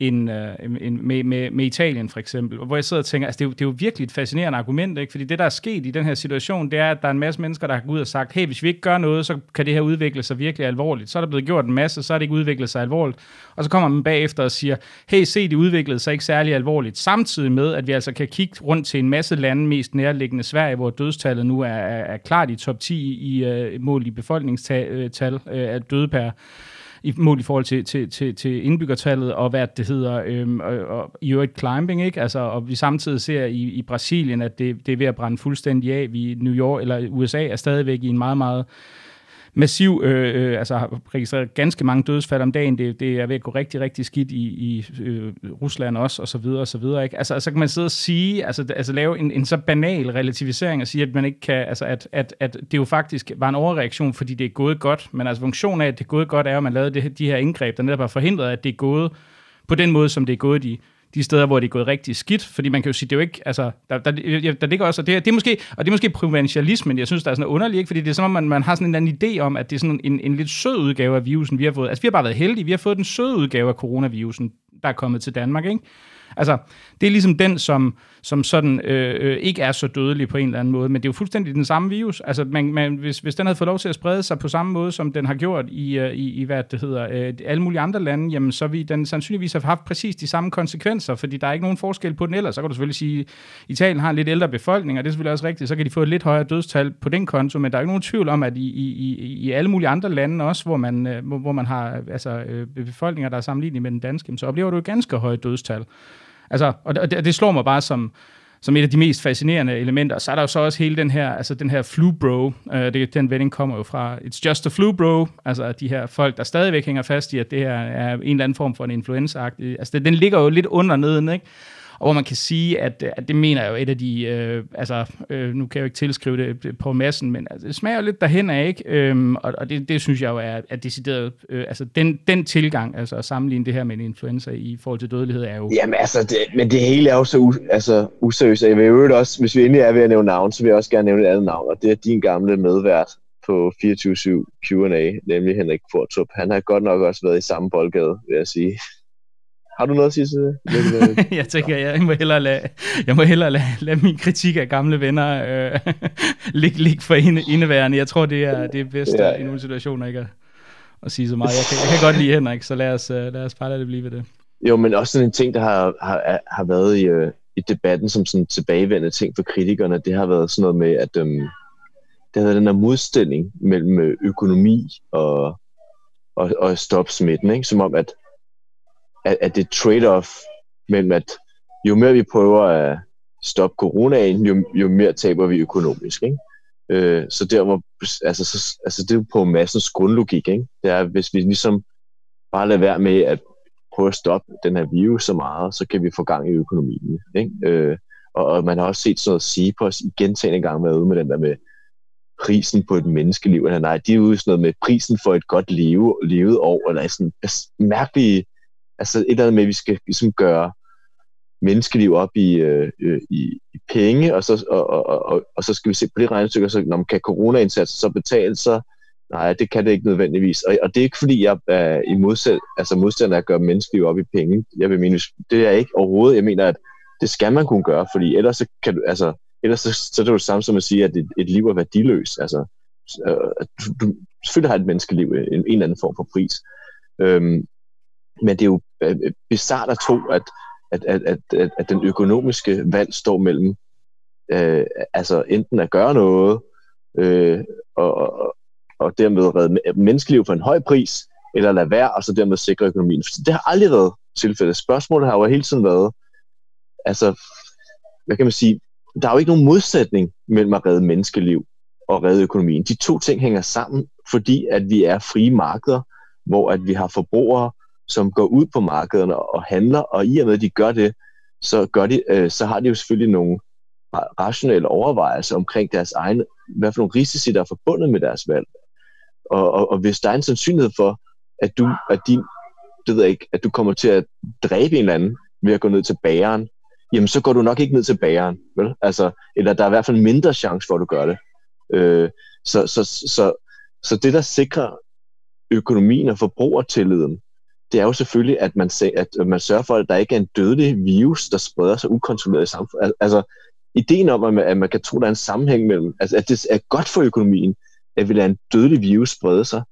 end, øh, end med, med, med Italien for eksempel, hvor jeg sidder og tænker, altså det er, jo, det er jo virkelig et fascinerende argument, ikke? fordi det, der er sket i den her situation, det er, at der er en masse mennesker, der har gået ud og sagt, hey, hvis vi ikke gør noget, så kan det her udvikle sig virkelig alvorligt. Så er der blevet gjort en masse, så er det ikke udviklet sig alvorligt. Og så kommer man bagefter og siger, hey, se, det udviklede sig ikke særlig alvorligt. Samtidig med, at vi altså kan kigge rundt til en masse lande, mest nærliggende Sverige, hvor dødstallet nu er, er, er klart i top 10 i øh, uh, mål i befolkningstal uh, af døde per i mål i forhold til, til, til, til indbyggertallet, og hvad det hedder, øhm, og, og i øvrigt climbing, ikke? Altså, og vi samtidig ser i, i Brasilien, at det, det er ved at brænde fuldstændig af. Vi New York, eller USA er stadigvæk i en meget, meget massiv, øh, øh, altså har registreret ganske mange dødsfald om dagen. Det, det er ved at gå rigtig, rigtig skidt i, i øh, Rusland også, og så videre, og så videre. Ikke? Altså, så kan man sidde og sige, altså, altså lave en, en så banal relativisering og sige, at man ikke kan, altså, at, at, at det jo faktisk var en overreaktion, fordi det er gået godt. Men altså funktionen af, at det er gået godt, er, at man lavede det, de her indgreb, der netop har forhindret, at det er gået på den måde, som det er gået de de steder, hvor det er gået rigtig skidt, fordi man kan jo sige, det er jo ikke, altså, der, der, der ligger også, det, det er måske, og det er måske provincialismen, jeg synes, der er sådan underligt, ikke? fordi det er som om, man, man har sådan en eller anden idé om, at det er sådan en, en lidt sød udgave af virusen, vi har fået. Altså, vi har bare været heldige, vi har fået den søde udgave af coronavirusen, der er kommet til Danmark, ikke? Altså, det er ligesom den, som, som sådan øh, øh, ikke er så dødelig på en eller anden måde, men det er jo fuldstændig den samme virus. Altså, man, man, hvis, hvis den havde fået lov til at sprede sig på samme måde, som den har gjort i, øh, i, i hvad det hedder, øh, alle mulige andre lande, jamen, så ville den sandsynligvis have haft præcis de samme konsekvenser, fordi der er ikke nogen forskel på den ellers. Så kan du selvfølgelig sige, at Italien har en lidt ældre befolkning, og det er selvfølgelig også rigtigt, så kan de få et lidt højere dødstal på den konto, men der er ikke nogen tvivl om, at i, i, i i alle mulige andre lande også, hvor man, øh, hvor man har altså, øh, befolkninger, der er sammenlignet med den danske, så oplever du et ganske højt dødstal. Altså, og det, det slår mig bare som, som et af de mest fascinerende elementer. Så er der jo så også hele den her, altså den her flu bro. Uh, det, den vending kommer jo fra It's just a flu bro. Altså de her folk, der stadigvæk hænger fast i, at det her er en eller anden form for en influenza -agtig. Altså det, den ligger jo lidt under neden, ikke? Og hvor man kan sige, at, at det mener jeg jo et af de, øh, altså øh, nu kan jeg jo ikke tilskrive det på massen, men altså, det smager jo lidt derhen af, ikke? Øhm, og og det, det synes jeg jo er, er decideret, øh, altså den, den tilgang, altså at sammenligne det her med en influenza i forhold til dødelighed, er jo... Jamen altså, det, men det hele er jo så u, altså, useriøst, jeg vil jo også, hvis vi endelig er ved at nævne navn, så vil jeg også gerne nævne et andet navn, og det er din gamle medvært på 24-7 Q&A, nemlig Henrik Fortrup. Han har godt nok også været i samme boldgade, vil jeg sige. Har du noget at sige til det? [laughs] jeg tænker, jeg må hellere lade, jeg må hellere lade, lade min kritik af gamle venner øh, [laughs] ligge, ligge for inde, indeværende. Jeg tror, det er det er bedst ja. i nogle situationer ikke at, at sige så meget. Jeg kan, jeg kan godt lide Henrik, så lad os, uh, lad os bare lade det blive ved det. Jo, men også sådan en ting, der har, har, har været i, i debatten som sådan tilbagevendende ting for kritikerne, det har været sådan noget med, at um, det har været den her modstilling mellem øh, økonomi og, og, og stop smitten, ikke? som om, at at, at det trade-off mellem, at jo mere vi prøver at stoppe coronaen, jo, jo mere taber vi økonomisk. Ikke? Øh, så der hvor, altså, så, altså det er jo på massens grundlogik, ikke? det er, hvis vi ligesom bare lader være med at prøve at stoppe den her virus så meget, så kan vi få gang i økonomien. Ikke? Øh, og, og man har også set sådan noget sige på os igen en gang med ude med den der med prisen på et menneskeliv, eller nej, de er ude sådan noget med prisen for et godt liv, levet år, eller sådan altså, mærkelige Altså et eller andet med, at vi skal ligesom gøre menneskeliv op i, øh, øh i, i penge, og så, og, og, og, og så skal vi se på det regnestykke, så når man kan coronaindsatsen så betale, så nej, det kan det ikke nødvendigvis. Og, og det er ikke fordi, jeg er i modsæt, altså modstander at gøre menneskeliv op i penge. Jeg vil mene, det er ikke overhovedet. Jeg mener, at det skal man kunne gøre, fordi ellers så kan du, altså, ellers så, så er det jo det samme som at sige, at et, et liv er værdiløst. Altså, øh, du, du, selvfølgelig har et menneskeliv en, en eller anden form for pris. Øhm, men det er jo øh, øh bizart at tro, at, at, at, at, at den økonomiske valg står mellem øh, altså enten at gøre noget øh, og, og, og dermed redde menneskeliv for en høj pris, eller lade være, og så dermed sikre økonomien. For det har aldrig været tilfældet. Spørgsmålet har jo hele tiden været, altså, hvad kan man sige, der er jo ikke nogen modsætning mellem at redde menneskeliv og redde økonomien. De to ting hænger sammen, fordi at vi er frie markeder, hvor at vi har forbrugere, som går ud på markederne og handler, og i og med, at de gør det, så, gør de, øh, så har de jo selvfølgelig nogle rationelle overvejelser omkring deres egen, hvad for nogle risici, der er forbundet med deres valg. Og, og, og hvis der er en sandsynlighed for, at du, at din, det ved jeg ikke, at du kommer til at dræbe en eller anden ved at gå ned til bageren, jamen så går du nok ikke ned til bageren, vel? Altså, eller der er i hvert fald mindre chance for, at du gør det. Øh, så, så, så, så det, der sikrer økonomien og forbrugertilliden, det er jo selvfølgelig, at man, at øh, man sørger for, at der ikke er en dødelig virus, der spreder sig ukontrolleret i samfundet. Altså, ideen om, at man, at man kan tro, at der er en sammenhæng mellem, altså, at det er godt for økonomien, at vi lader en dødelig virus sprede sig.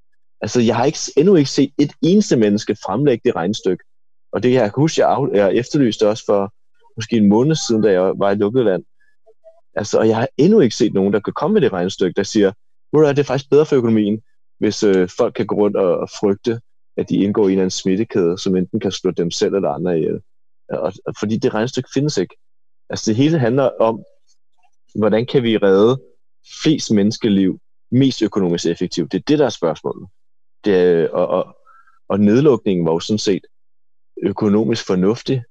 Altså, jeg har ikke, endnu ikke set et eneste menneske fremlægge det regnstykke. Og det jeg kan huske, jeg, af, jeg efterlyste også for måske en måned siden, da jeg var i lukket land. Altså, og jeg har endnu ikke set nogen, der kan komme med det regnstykke, der siger, hvor er det faktisk bedre for økonomien, hvis øh, folk kan gå rundt og, og frygte, at de indgår i en eller anden smittekæde, som enten kan slå dem selv eller andre ihjel. Og, og fordi det regnstykke findes ikke. Altså det hele handler om, hvordan kan vi redde flest menneskeliv mest økonomisk effektivt. Det er det, der er spørgsmålet. Det er, og, og, og nedlukningen var jo sådan set økonomisk fornuftig,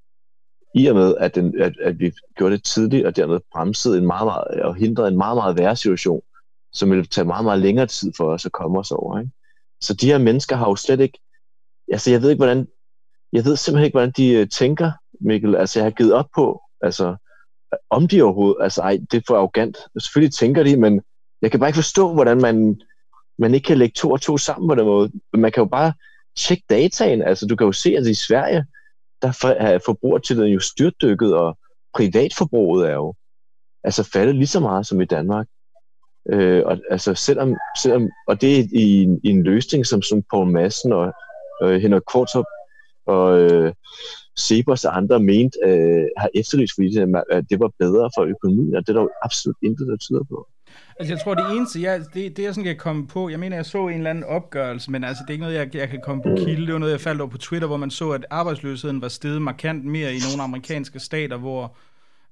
i og med, at, den, at, at vi gjorde det tidligt, og dermed bremsede en meget, meget, og hindrede en meget, meget værre situation, som ville tage meget, meget længere tid for os at komme os over. Ikke? Så de her mennesker har jo slet ikke, altså jeg ved ikke, hvordan, jeg ved simpelthen ikke, hvordan de øh, tænker, Mikkel. Altså jeg har givet op på, altså om de overhovedet, altså ej, det er for arrogant. Selvfølgelig tænker de, men jeg kan bare ikke forstå, hvordan man, man ikke kan lægge to og to sammen på den måde. Man kan jo bare tjekke dataen. Altså, du kan jo se, at i Sverige, der er forbrugertilliden jo styrtdykket, og privatforbruget er jo altså faldet lige så meget som i Danmark. Øh, og, altså, selvom, selvom, og det er i, en, i en løsning, som, som Paul Madsen og øh, Henrik Kortrup og øh, Sebers og andre mente, øh, har efterlyst, fordi det, at det var bedre for økonomien, og det er der jo absolut intet, der tyder på. Altså, jeg tror, det eneste, jeg, det, det jeg sådan kan komme på, jeg mener, jeg så en eller anden opgørelse, men altså, det er ikke noget, jeg, jeg kan komme på kilde. Det var noget, jeg faldt over på Twitter, hvor man så, at arbejdsløsheden var steget markant mere i nogle amerikanske stater, hvor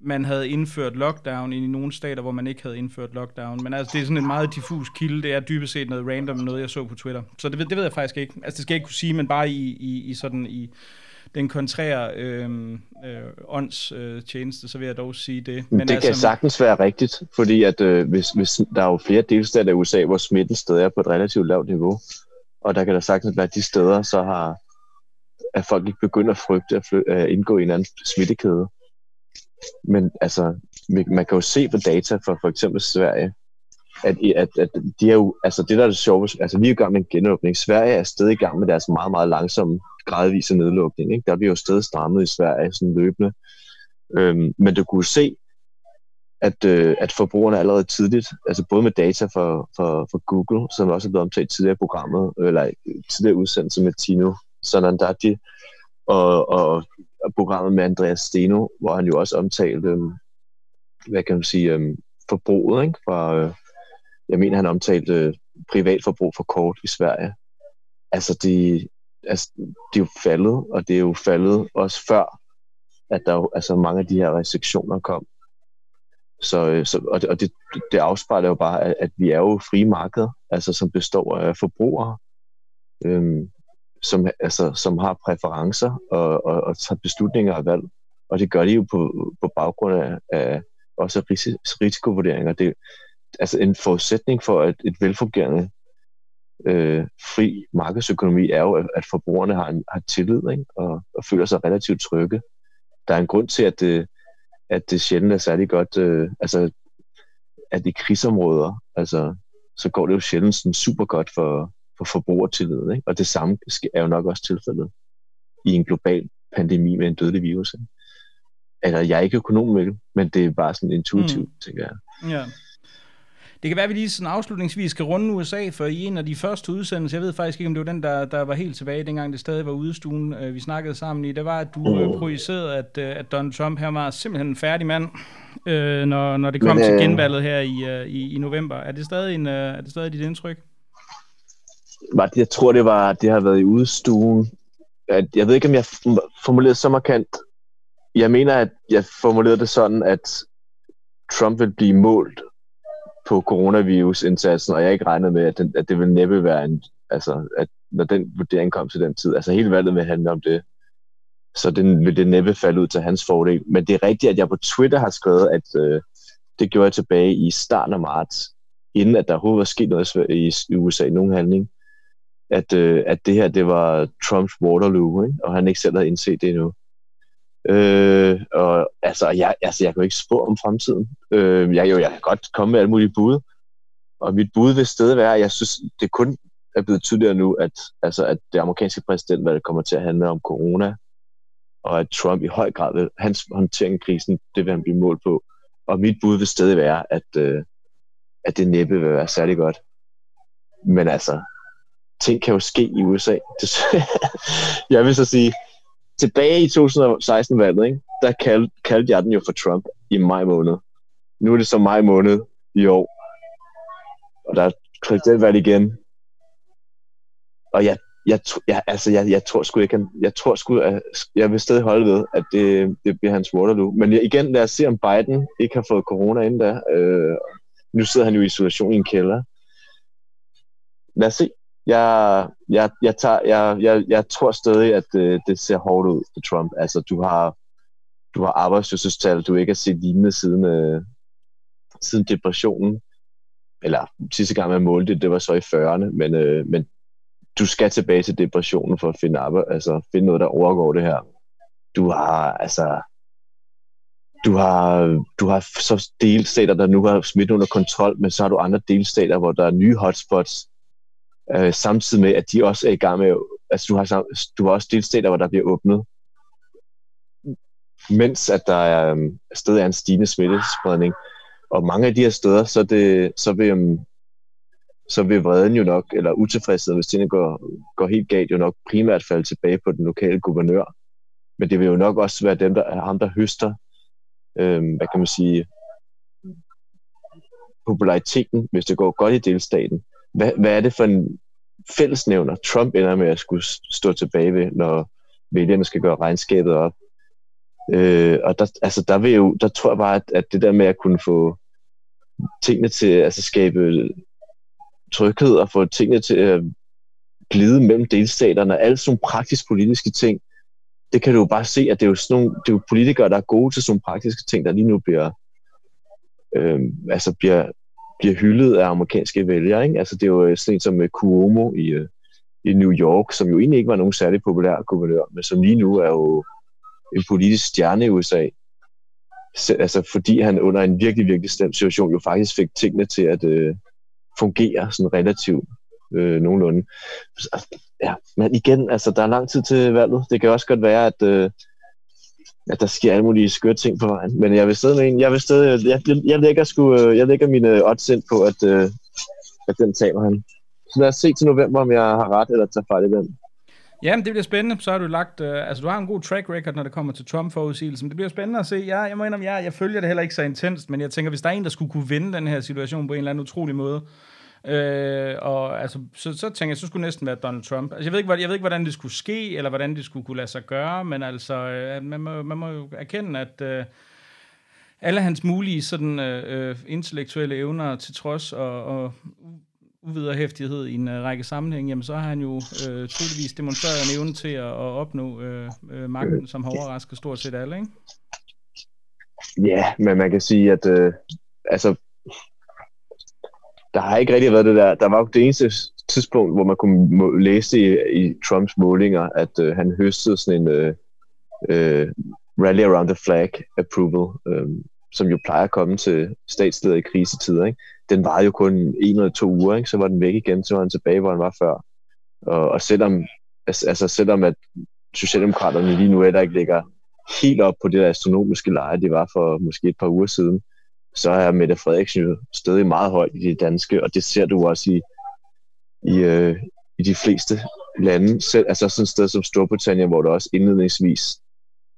man havde indført lockdown, i nogle stater, hvor man ikke havde indført lockdown. Men altså, det er sådan en meget diffus kilde. Det er dybest set noget random, noget jeg så på Twitter. Så det, det ved jeg faktisk ikke. Altså, det skal jeg ikke kunne sige, men bare i, i, i sådan i den kontrære øh, øh, ånds øh, tjeneste, så vil jeg dog sige det. Men det altså, kan sagtens være rigtigt, fordi at øh, hvis, hvis der er jo flere delstater i USA, hvor smitten stadig er på et relativt lavt niveau, og der kan der sagtens være de steder, så har at folk ikke begynder at frygte at, fly, at indgå i en anden smittekæde. Men altså, man kan jo se på data fra for eksempel Sverige, at, at, at de er jo, altså det der er det sjove, altså vi er i gang med en genåbning. Sverige er stadig i gang med deres meget, meget langsomme gradvise nedlukning. Ikke? Der bliver jo stadig strammet i Sverige sådan løbende. Øhm, men du kunne se, at, øh, at forbrugerne allerede tidligt, altså både med data for, for, for Google, som også er blevet omtalt tidligere i programmet, eller tidligere udsendelse med Tino de og, og, og programmet med Andreas Steno, hvor han jo også omtalte, øh, hvad kan man sige, øh, forbruget ikke? fra, øh, jeg mener, han omtalte øh, privatforbrug for kort i Sverige. Altså, det, altså, det er jo faldet, og det er jo faldet også før, at der jo, altså mange af de her restriktioner kom. Så, øh, så, og det, og det, det afspejler jo bare, at, at vi er jo frie markeder, altså som består af forbrugere, øhm, som, altså, som har præferencer og, og, og tager beslutninger og valg. Og det gør de jo på, på baggrund af, af også risikovurderinger. Det, altså en forudsætning for at et velfungerende øh, fri markedsøkonomi er jo, at, at forbrugerne har, en, har tillid ikke? Og, og føler sig relativt trygge. der er en grund til, at det, at det sjældent er særlig godt, øh, altså at i krigsområder, altså, så går det jo sjældent sådan super godt for, for forbrugertilliden, ikke? og det samme er jo nok også tilfældet i en global pandemi med en dødelig virus. Ikke? Altså, jeg er ikke økonom, med men det er bare sådan intuitivt, mm. tænker jeg. Ja. Det kan være, at vi lige sådan afslutningsvis skal runde USA, for i en af de første udsendelser, jeg ved faktisk ikke, om det var den, der, der var helt tilbage, dengang det stadig var udestuen, øh, vi snakkede sammen i, det var, at du mm. projicerede, at, øh, at Donald Trump her var simpelthen en færdig mand, øh, når, når det kom Men, øh, til genvalget her i, i, i november. Er det stadig, en, er det stadig dit indtryk? Var, Jeg tror, det var, det har været i udestuen. Jeg ved ikke, om jeg formulerede så markant. Jeg mener, at jeg formulerede det sådan, at Trump vil blive målt på coronavirusindsatsen, og jeg ikke regnet med, at, den, at det vil næppe være en, altså, at når den vurdering kom til den tid, altså hele valget vil handle om det, så den, vil det næppe falde ud til hans fordel. Men det er rigtigt, at jeg på Twitter har skrevet, at øh, det gjorde jeg tilbage i starten af marts, inden at der overhovedet var sket noget i, USA nogen handling, at, øh, at det her, det var Trumps Waterloo, ikke? og han ikke selv havde indset det endnu. Øh, og altså jeg, altså, jeg kan jo ikke spå om fremtiden. Øh, jeg, jo, jeg kan godt komme med alle mulige bud. Og mit bud vil stadig være, at jeg synes, det kun er blevet tydeligere nu, at, altså, at det amerikanske præsidentvalg kommer til at handle om corona, og at Trump i høj grad vil, hans håndtering af krisen, det vil han blive målt på. Og mit bud vil stadig være, at, øh, at det næppe vil være særlig godt. Men altså, ting kan jo ske i USA. [laughs] jeg vil så sige, tilbage i 2016-valget, ikke, der kald, kaldte jeg den jo for Trump i maj måned. Nu er det så maj måned i år. Og der er præsidentvalg igen. Og jeg, jeg, jeg, altså, jeg, jeg tror sgu ikke, jeg tror sgu, at jeg vil stadig holde ved, at det, det bliver hans Waterloo. Men igen, lad os se, om Biden ikke har fået corona inden da. Øh, nu sidder han jo i isolation i en kælder. Lad os se jeg, jeg, jeg, tager, jeg, jeg, jeg tror stadig, at det, det ser hårdt ud for Trump. Altså, du har, du har arbejdsløshedstal, du ikke har set lignende siden, øh, siden depressionen. Eller sidste gang, man målte det, det var så i 40'erne, men, øh, men du skal tilbage til depressionen for at finde, arbejde, altså, finde noget, der overgår det her. Du har, altså, du har, du har så delstater, der nu har smidt under kontrol, men så har du andre delstater, hvor der er nye hotspots, øh, samtidig med, at de også er i gang med, altså du har, du har også delstater, hvor der bliver åbnet, mens at der er, øh, stadig er en stigende smittespredning. Og mange af de her steder, så, det, så, vil, øh, så vil vreden jo nok, eller utilfredsheden, hvis tingene går, går helt galt, jo nok primært falde tilbage på den lokale guvernør. Men det vil jo nok også være dem, der ham, der høster, øh, hvad kan man sige, populariteten, hvis det går godt i delstaten hvad, hvad er det for en fællesnævner, Trump ender med at skulle stå tilbage ved, når vælgerne skal gøre regnskabet op. Øh, og der, altså, der, vil jo, der tror jeg bare, at, at det der med at kunne få tingene til at altså skabe tryghed og få tingene til at glide mellem delstaterne, alle sådan praktisk politiske ting, det kan du jo bare se, at det er jo, sådan nogle, det er jo politikere, der er gode til sådan nogle praktiske ting, der lige nu bliver, øh, altså bliver bliver hyldet af amerikanske vælgere. Ikke? Altså, det er jo øh, sådan en som øh, Cuomo i, øh, i New York, som jo egentlig ikke var nogen særlig populær guvernør, men som lige nu er jo en politisk stjerne i USA. Altså, fordi han under en virkelig, virkelig slem situation jo faktisk fik tingene til at øh, fungere sådan relativt øh, nogenlunde. Altså, ja, men igen, altså, der er lang tid til valget. Det kan også godt være, at, øh, ja, der sker alle mulige skøre ting på vejen. Men jeg vil stadig en, jeg vil stadig, jeg, jeg, lægger, sgu, øh, jeg lægger mine odds ind på, at, øh, at den taber han. Så lad os se til november, om jeg har ret eller tager fejl i den. Jamen, det bliver spændende. Så har du lagt... Øh, altså, du har en god track record, når det kommer til Trump-forudsigelsen. Det bliver spændende at se. Ja, jeg må indrømme, jeg, jeg følger det heller ikke så intenst, men jeg tænker, hvis der er en, der skulle kunne vinde den her situation på en eller anden utrolig måde, Øh, og altså, så, så tænker jeg, så skulle det næsten være Donald Trump. Altså, jeg ved, ikke, jeg ved ikke, hvordan det skulle ske, eller hvordan det skulle kunne lade sig gøre, men altså, øh, man, må, man må jo erkende, at øh, alle hans mulige sådan, øh, intellektuelle evner til trods og, og uviderhæftighed i en øh, række sammenhæng, jamen så har han jo øh, tydeligvis demonstreret en evne til at, at opnå øh, øh, magten, som har overrasket stort set alle, ikke? Ja, men man kan sige, at øh, altså, der har ikke rigtig været det der. Der var jo det eneste tidspunkt, hvor man kunne læse i, i Trumps målinger, at øh, han høstede sådan en, øh, øh, rally around the flag approval, øh, som jo plejer at komme til statsleder i krisetider, ikke? den var jo kun en eller to uger, ikke? så var den væk igen, så var han tilbage, hvor han var før. Og, og selvom, altså, selvom at Socialdemokraterne lige nu heller ikke ligger helt op på det der astronomiske leje, det var for måske et par uger siden, så er Mette Frederiksen jo stadig meget højt i det danske, og det ser du også i, i, øh, i de fleste lande. Selv, altså sådan et sted som Storbritannien, hvor der også indledningsvis,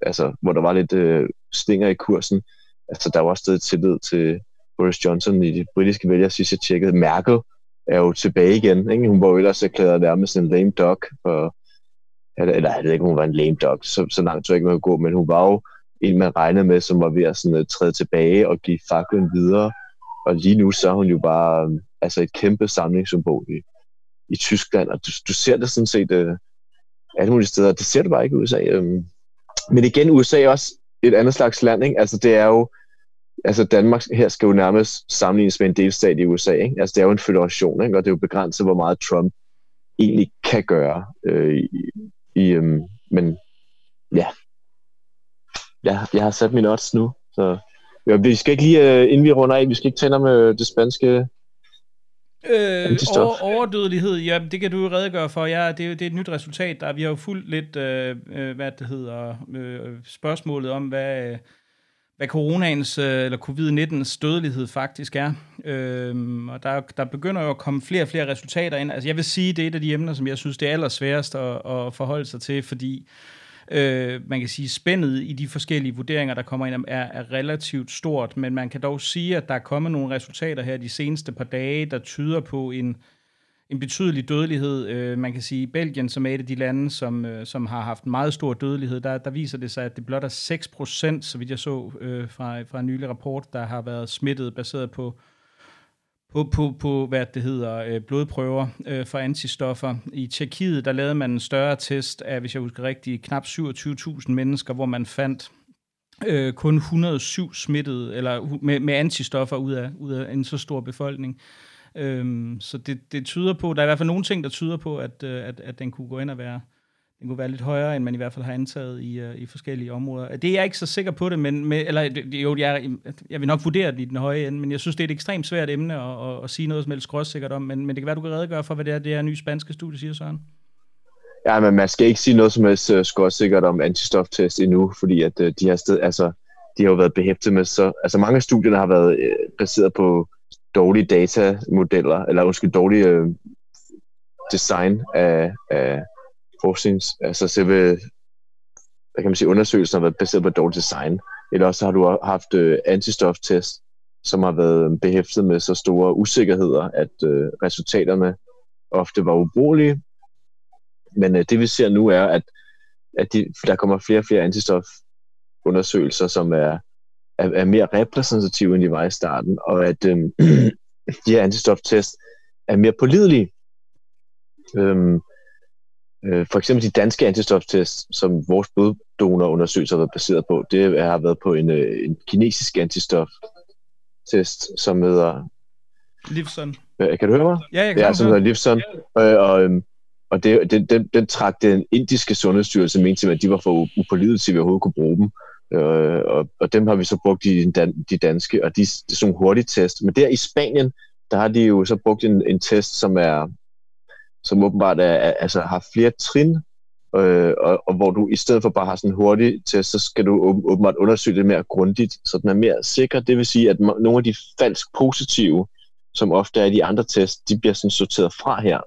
altså hvor der var lidt øh, stinger i kursen, altså der var også stadig tillid til Boris Johnson i de britiske vælgere, sidst jeg tjekkede. Merkel er jo tilbage igen. Ikke? Hun var jo ellers erklæret nærmest en lame dog for, eller, eller jeg ved ikke, om hun var en lame dog, så, så langt tror jeg ikke, man kunne gå, men hun var jo en, man regnede med, som var ved at sådan, uh, træde tilbage og give faklen videre. Og lige nu så er hun jo bare um, altså et kæmpe samlingssymbol i, i Tyskland, og du, du ser det sådan set uh, alle mulige steder. Det ser du bare ikke i USA. Um, øhm. men igen, USA er også et andet slags land. Ikke? Altså det er jo, altså Danmark her skal jo nærmest sammenlignes med en delstat i USA. Ikke? Altså det er jo en federation, ikke? og det er jo begrænset, hvor meget Trump egentlig kan gøre. Øh, i, i, um, men ja, jeg, jeg har sat mine odds nu, så ja, vi skal ikke lige, uh, inden vi runder af, vi skal ikke tale om uh, det spanske Øh, over, overdødelighed, ja, det kan du jo redegøre for. Ja, det, er, det er et nyt resultat. Der, vi har jo fulgt lidt, øh, øh, hvad det hedder, øh, spørgsmålet om, hvad, hvad coronaens, øh, eller covid-19's dødelighed faktisk er. Øh, og der, der begynder jo at komme flere og flere resultater ind. Altså jeg vil sige, det er et af de emner, som jeg synes, det er allersværest at, at forholde sig til, fordi Øh, Øh, man kan sige, spændet i de forskellige vurderinger, der kommer ind, er, er relativt stort, men man kan dog sige, at der er kommet nogle resultater her de seneste par dage, der tyder på en, en betydelig dødelighed. Øh, man kan sige, at Belgien, som er et af de lande, som, øh, som har haft en meget stor dødelighed, der, der viser det sig, at det blot er 6 procent, så vidt jeg så øh, fra, fra en nylig rapport, der har været smittet baseret på på, på, på hvad det hedder, øh, blodprøver øh, for antistoffer. I Tjekkiet, der lavede man en større test af, hvis jeg husker rigtigt, knap 27.000 mennesker, hvor man fandt øh, kun 107 smittede, eller med, med antistoffer ud af, ud af en så stor befolkning. Øhm, så det, det tyder på, der er i hvert fald nogle ting, der tyder på, at, øh, at, at den kunne gå ind og være, den kunne være lidt højere, end man i hvert fald har antaget i, uh, i forskellige områder. Det er jeg ikke så sikker på det, men med, eller jo, jeg, jeg vil nok vurdere det i den høje ende, men jeg synes, det er et ekstremt svært emne at, at, at sige noget som helst skråsikkert om, men, men det kan være, du kan redegøre for, hvad det er, det her nye spanske studie siger, Søren. Ja, men man skal ikke sige noget som helst uh, skråsikkert om antistoftest endnu, fordi at uh, de her sted, altså, de har jo været behæftet med så, altså mange af studierne har været uh, baseret på dårlige datamodeller, eller undskyld, dårlige uh, design af, af forsknings, altså selve, hvad kan man sige, undersøgelsen har været baseret på dårligt design, eller også har du haft øh, antistoftest, som har været behæftet med så store usikkerheder, at øh, resultaterne ofte var ubrugelige. Men øh, det vi ser nu er, at, at de, der kommer flere og flere antistofundersøgelser, som er, er, er mere repræsentative, end de var i starten, og at øh, [clears throat] de her antistoftest er mere pålidelige. Øhm, Øh, for eksempel de danske antistoftest, som vores bloddonorundersøgelser har været baseret på, det har været på en, øh, en kinesisk antistoftest, som hedder... Livson. Øh, kan du høre mig? Ja, jeg kan ja, som hedder Livson. Ja. Øh, og, øhm, og det, den, den, den trak den indiske sundhedsstyrelse mente til, at de var for upålidelige til, at vi overhovedet kunne bruge dem. Øh, og, og dem har vi så brugt i dan, de danske, og de, det er sådan nogle hurtige test. Men der i Spanien, der har de jo så brugt en, en test, som er som åbenbart er, er, altså har flere trin, øh, og, og hvor du i stedet for bare har sådan en hurtig test, så skal du åbenbart undersøge det mere grundigt, så den er mere sikker. Det vil sige, at nogle af de falsk positive, som ofte er i de andre tests, de bliver sådan sorteret fra her,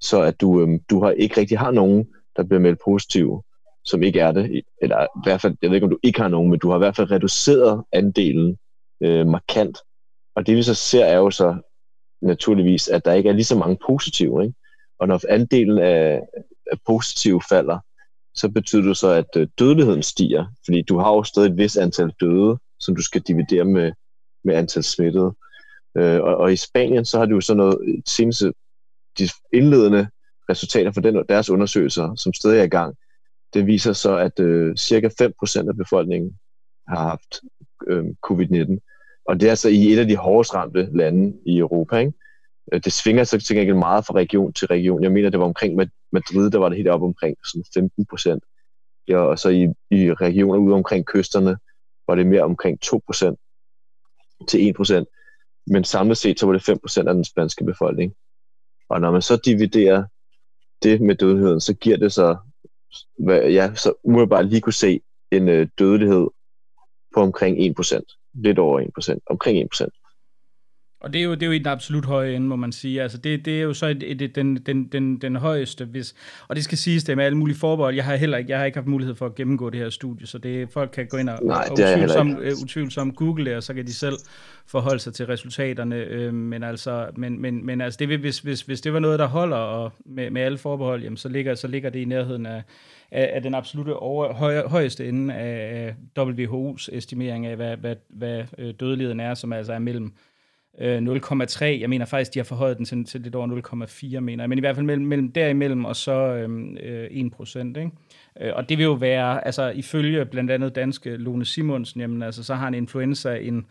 så at du, øh, du har ikke rigtig har nogen, der bliver meldt positive, som ikke er det. Eller i hvert fald, jeg ved ikke, om du ikke har nogen, men du har i hvert fald reduceret andelen øh, markant. Og det vi så ser er jo så naturligvis, at der ikke er lige så mange positive. Ikke? Og når andelen af, af positive falder, så betyder det så, at øh, dødeligheden stiger, fordi du har jo stadig et vis antal døde, som du skal dividere med, med antal smittede. Øh, og, og i Spanien, så har du jo så noget, seneste, de indledende resultater fra den, deres undersøgelser, som stadig er i gang, det viser så, at øh, cirka 5% af befolkningen har haft øh, covid-19. Og det er altså i et af de hårdest ramte lande i Europa. Ikke? Øh, det svinger så til gengæld meget fra region til region. Jeg mener, det var omkring Madrid, der var det helt op omkring sådan 15 procent. ja, og så i, i regioner ude omkring kysterne var det mere omkring 2% til 1%. Men samlet set, så var det 5% af den spanske befolkning. Og når man så dividerer det med dødeligheden, så giver det så, hvad, ja, så umiddelbart lige kunne se en øh, dødelighed på omkring 1%. Lidt over 1%. Omkring 1%. Og det er, jo, det er jo i den absolut høje ende, må man sige. Altså det, det er jo så et, et, den, den, den, den højeste, hvis, og det skal siges, det med alle mulige forbehold. Jeg har heller ikke, jeg har ikke haft mulighed for at gennemgå det her studie, så det, folk kan gå ind og, Nej, og utvivlsomt, øh, utvivlsomt google det, og så kan de selv forholde sig til resultaterne. Øh, men altså, men, men, men altså det, hvis, hvis, hvis det var noget, der holder og med, med alle forbehold, jamen, så, ligger, så ligger det i nærheden af, af, af den absolute over, høj, højeste ende af WHO's estimering af, hvad, hvad, hvad øh, dødeligheden er, som altså er mellem Øh, 0,3. Jeg mener faktisk, de har forhøjet den til, til lidt over 0,4, mener jeg. Men i hvert fald mellem, mellem derimellem og så øhm, øh, 1 procent. Ikke? Øh, og det vil jo være, altså ifølge blandt andet danske Lone Simonsen, jamen, altså, så har en influenza en,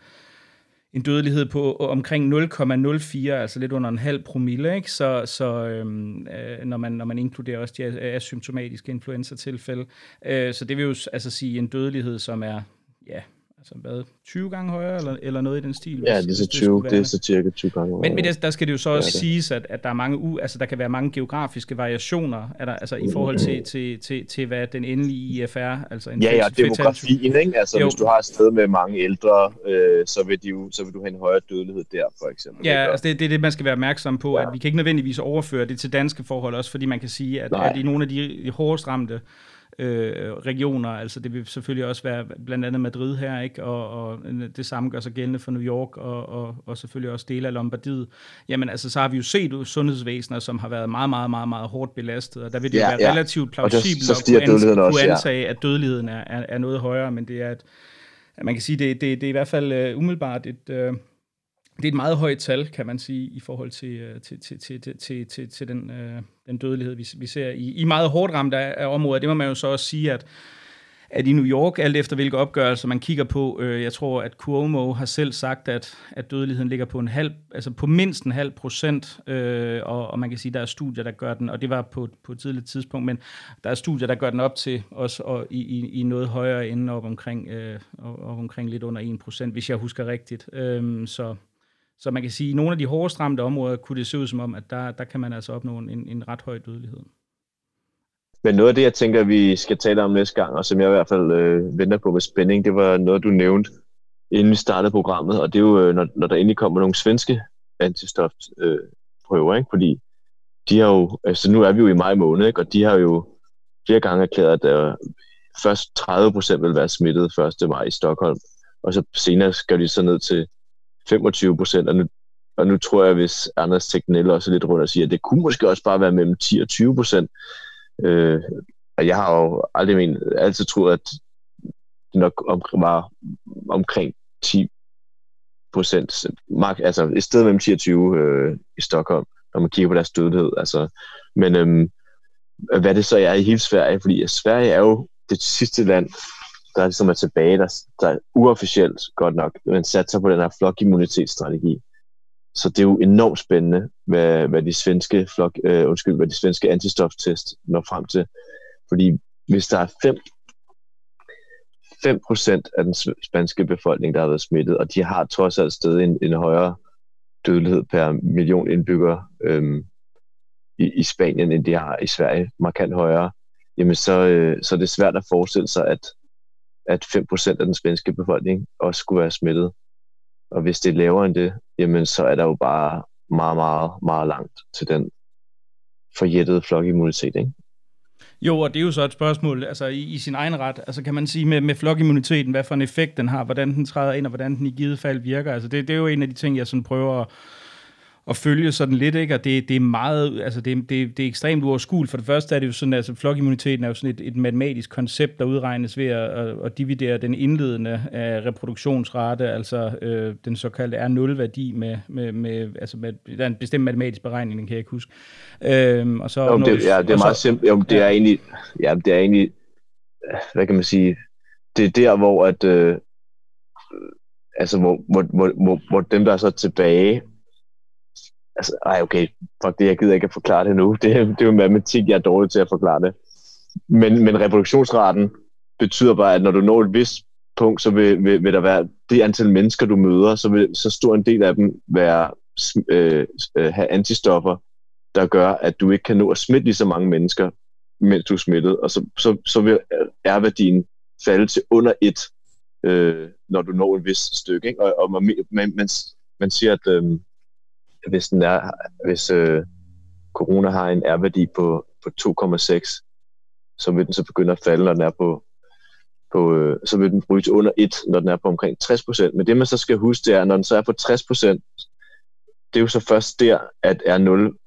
en dødelighed på omkring 0,04, altså lidt under en halv promille, ikke? Så, så øhm, øh, når, man, når man inkluderer også de asymptomatiske influenza-tilfælde. Øh, så det vil jo altså sige en dødelighed, som er ja, altså hvad, 20 gange højere, eller, eller noget i den stil? Ja, det er så, 20, det, det er så cirka 20 gange højere. Men, men der skal det jo så også ja, siges, at, at der er mange u, altså der kan være mange geografiske variationer, er der, altså i forhold til, til, til, til, hvad den endelige IFR, altså en Ja, ja, demografien, ikke? Altså jo. hvis du har et sted med mange ældre, øh, så, vil de jo, så vil du have en højere dødelighed der, for eksempel. Ja, altså det, det er det, man skal være opmærksom på, ja. at vi kan ikke nødvendigvis overføre det til danske forhold også, fordi man kan sige, at, at i nogle af de hårdest ramte øh, regioner. Altså det vil selvfølgelig også være blandt andet Madrid her, ikke? Og, og det samme gør sig gældende for New York og, og, og selvfølgelig også dele af Lombardiet. Jamen altså, så har vi jo set sundhedsvæsener, som har været meget, meget, meget, meget hårdt belastet, og der vil det ja, være ja. relativt plausibelt at kunne, ans- kunne antage, ja. at dødeligheden er, er, er noget højere, men det er et, man kan sige, det, det, det er i hvert fald uh, umiddelbart et, uh, det er et meget højt tal, kan man sige, i forhold til, til, til, til, til, til, til, til den, øh, den dødelighed, vi, vi ser i, i meget hårdt ramte af, af områder. Det må man jo så også sige, at, at i New York, alt efter hvilke opgørelser man kigger på, øh, jeg tror, at Cuomo har selv sagt, at, at dødeligheden ligger på en halv, altså på mindst en halv procent, øh, og, og man kan sige, at der er studier, der gør den, og det var på, på et tidligt tidspunkt, men der er studier, der gør den op til også og i, i, i noget højere end op omkring, øh, op omkring lidt under 1 procent, hvis jeg husker rigtigt. Øh, så så man kan sige, at i nogle af de hårdest ramte områder kunne det se ud som om, at der, der kan man altså opnå en, en ret høj dødelighed. Men noget af det, jeg tænker, vi skal tale om næste gang, og som jeg i hvert fald øh, venter på med spænding, det var noget, du nævnte, inden vi startede programmet, og det er jo, øh, når, når der endelig kommer nogle svenske antistofprøver, øh, ikke? fordi de har jo, altså nu er vi jo i maj måned, ikke? og de har jo flere gange erklæret, at øh, først 30 procent vil være smittet 1. maj i Stockholm, og så senere skal de så ned til 25 procent, og nu, og nu tror jeg, hvis Anders Tegnell også er lidt rundt og siger, at det kunne måske også bare være mellem 10 og 20 procent. Øh, og jeg har jo aldrig men, altid troet, at det nok om, var omkring 10 procent, altså et sted mellem 10 og 20 øh, i Stockholm, når man kigger på deres dødelighed. Altså, men øhm, hvad det så er i hele Sverige, fordi Sverige er jo det sidste land, der ligesom er tilbage, der, der uofficielt godt nok, men satser på den her flokimmunitetsstrategi. Så det er jo enormt spændende, hvad, hvad de svenske flok, øh, undskyld, hvad de svenske antistoftest når frem til. Fordi hvis der er 5 5% af den spanske befolkning, der har været smittet, og de har trods alt stadig en, en højere dødelighed per million indbyggere øhm, i, i Spanien, end de har i Sverige, markant højere, jamen så, øh, så er det svært at forestille sig, at at 5% af den svenske befolkning også skulle være smittet. Og hvis det er lavere end det, jamen så er der jo bare meget, meget, meget langt til den forjættede flokimmunitet, ikke? Jo, og det er jo så et spørgsmål altså i, i sin egen ret. Altså kan man sige med, med flokimmuniteten, hvad for en effekt den har, hvordan den træder ind, og hvordan den i givet fald virker. Altså det, det er jo en af de ting, jeg sådan prøver at at følge sådan lidt, ikke? og det, det er meget, altså det, det, det er ekstremt uoverskueligt. For det første er det jo sådan, altså flokimmuniteten er jo sådan et, et matematisk koncept, der udregnes ved at, at, at dividere den indledende af reproduktionsrate, altså øh, den såkaldte R0-værdi med, med, med, altså med, der er en bestemt matematisk beregning, kan jeg ikke huske. Øhm, og så jo, det, ja, det er meget simpelt. Jo, det ja. er egentlig, ja, det er egentlig, hvad kan man sige, det er der, hvor at, øh, altså hvor, hvor, hvor, hvor, hvor dem, der er så tilbage, altså, ej, okay, fuck det, jeg gider ikke at forklare det nu. [laughs] Det, det er jo matematik, jeg er dårlig til at forklare det. men, men reproduktionsraten betyder bare, at når du når et vist punkt, så vil, vil, vil der være det antal mennesker, du møder, så vil så stor en del af dem være, øh, øh have antistoffer, der gør, at du ikke kan nå at smitte lige så mange mennesker, mens du er smittet, og så, så, så vil R-værdien falde til under 1, øh, når du når et vist stykke. Ikke? Og, og man, man, man, man siger, at øh, hvis, den er, hvis øh, corona har en R-værdi på, på 2,6, så vil den så begynde at falde, når den er på, på øh, så vil den bryde under 1, når den er på omkring 60%. Men det man så skal huske, det er, når den så er på 60%, det er jo så først der, at R0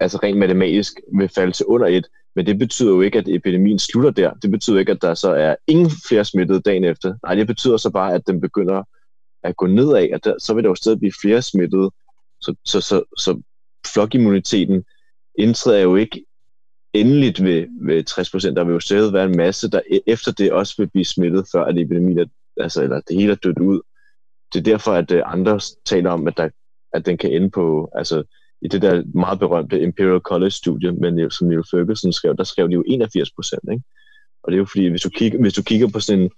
altså rent matematisk vil falde til under 1, men det betyder jo ikke, at epidemien slutter der. Det betyder ikke, at der så er ingen flere smittede dagen efter. Nej, det betyder så bare, at den begynder at gå nedad, og der, så vil der jo stadig blive flere smittede. Så, så, så, så flokimmuniteten indtræder jo ikke endeligt ved, ved 60 procent. Der vil jo stadig være en masse, der e- efter det også vil blive smittet, før at epidemien er, altså, eller det hele er dødt ud. Det er derfor, at øh, andre taler om, at, der, at den kan ende på, altså i det der meget berømte Imperial College-studie, men som Neil Ferguson skrev, der skrev de jo 81 procent. Ikke? Og det er jo fordi, hvis du kigger, hvis du kigger på sådan en,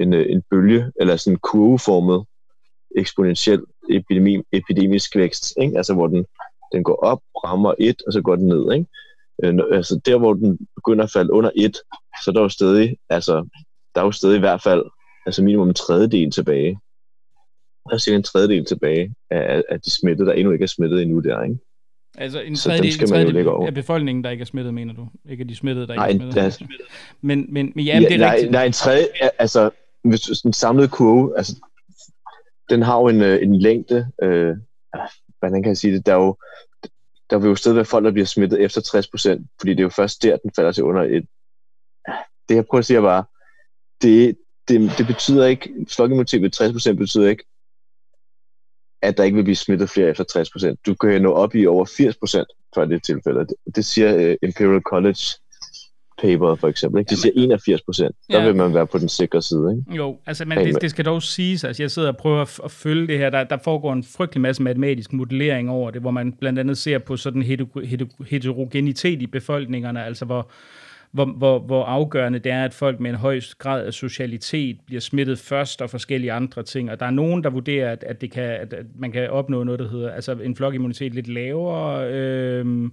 en, øh, en bølge, eller sådan en kurveformet eksponentiel epidemi, epidemisk vækst, ikke? altså hvor den, den går op, rammer et, og så går den ned. Ikke? Øh, altså der, hvor den begynder at falde under et, så der er jo stadig, altså, der er jo stadig i hvert fald altså minimum en tredjedel tilbage. Der er cirka en tredjedel tilbage af, af de smittede, der endnu ikke er smittet endnu der, ikke? Altså en tredjedel, en tredjedel af befolkningen, der ikke er smittet, mener du? Ikke de smittede, der ikke er smittet? Der, men, men, men ja, ja, det er nej, rigtigt. Nej, en tredje, altså hvis den samlede kurve, altså den har jo en, øh, en længde, øh, hvordan kan jeg sige det, der er jo, der vil jo stadig være folk, der bliver smittet efter 60%, fordi det er jo først der, den falder til under et. Det jeg prøver at sige bare, det, det, det betyder ikke, flokimmunitet ved 60% betyder ikke, at der ikke vil blive smittet flere efter 60%. Du kan nå op i over 80% for det tilfælde. Det, det siger uh, Imperial College paper for eksempel. Ikke? De siger 81 procent. Der ja. vil man være på den sikre side. Ikke? Jo, altså, men det, det, skal dog siges, altså jeg sidder og prøver at, at følge det her. Der, der foregår en frygtelig masse matematisk modellering over det, hvor man blandt andet ser på sådan heterogenitet i befolkningerne, altså hvor hvor, hvor, hvor afgørende det er, at folk med en høj grad af socialitet bliver smittet først og forskellige andre ting. Og der er nogen, der vurderer, at, at, det kan, at, at man kan opnå noget, der hedder altså en flokimmunitet lidt lavere. Øh,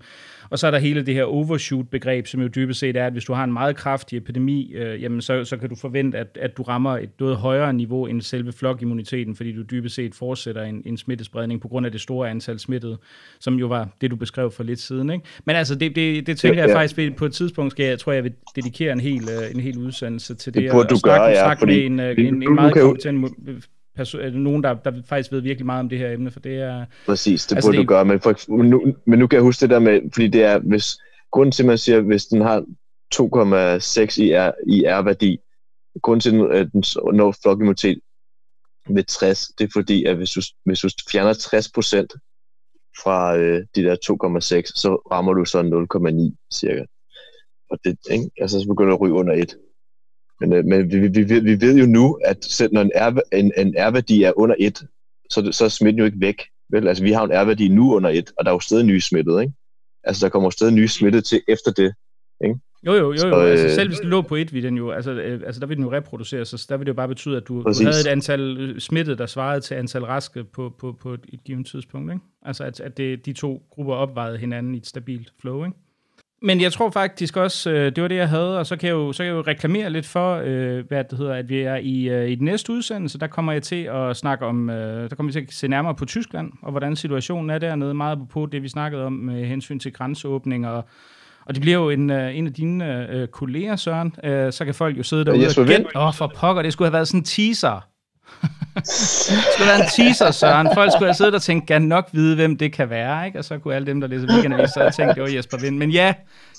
og så er der hele det her overshoot-begreb, som jo dybest set er, at hvis du har en meget kraftig epidemi, øh, jamen så, så kan du forvente, at, at du rammer et noget højere niveau end selve flokimmuniteten, fordi du dybest set fortsætter en, en smittespredning på grund af det store antal smittede, som jo var det, du beskrev for lidt siden. Ikke? Men altså, det, det, det tænker ja, ja. jeg faktisk på et tidspunkt, skal jeg, tror jeg, vil dedikere en hel, øh, en hel udsendelse til det. Det burde du gøre, ja. Fordi, med en, en, en, en meget kompetent perso- nogen, der, der faktisk ved virkelig meget om det her emne, for det er... Præcis, det altså burde det, du gøre, men, for, men, nu, men nu kan jeg huske det der med, fordi det er, hvis, grunden til, at man siger, hvis den har 2,6 i, R, i R-værdi, grunden til, at den når flokimmunitet ved 60, det er fordi, at hvis du, hvis du fjerner 60 procent fra øh, de der 2,6, så rammer du så 0,9 cirka. Og det, ikke? Altså, så begynder du at ryge under 1. Men, øh, men vi, vi, vi, vi ved jo nu, at selv når en, R, en, en R-værdi er under 1, så, så er smitten jo ikke væk. Vel? Altså, vi har en R-værdi nu under 1, og der er jo stadig nye smittede, ikke? Altså, der kommer stadig nye smittede til efter det, ikke? Jo, jo, jo, jo. Så, altså, øh, selv hvis den lå på et, vil den jo, altså, øh, altså, der vil den jo reproducere sig, så der vil det jo bare betyde, at du, du havde et antal øh, smittede, der svarede til antal raske på, på, på et, et givet tidspunkt, ikke? Altså, at, at det, de to grupper opvejede hinanden i et stabilt flow, ikke? Men jeg tror faktisk også, øh, det var det, jeg havde, og så kan jeg jo, så kan jeg jo reklamere lidt for, øh, hvad det hedder, at vi er i, øh, i den næste udsendelse, der kommer jeg til at snakke om, øh, der kommer vi til at se nærmere på Tyskland, og hvordan situationen er dernede, meget på det, vi snakkede om med hensyn til grænseåbning, og, og det bliver jo en, øh, en af dine øh, kolleger, Søren, øh, så kan folk jo sidde derude og gætte, åh oh, for pokker, det skulle have været sådan en teaser, det skulle være en teaser, Søren. Folk skulle have siddet og tænkt, kan nok vide, hvem det kan være, ikke? Og så kunne alle dem, der læser weekendavis, så have tænkt, det var Jesper Vind. Men ja,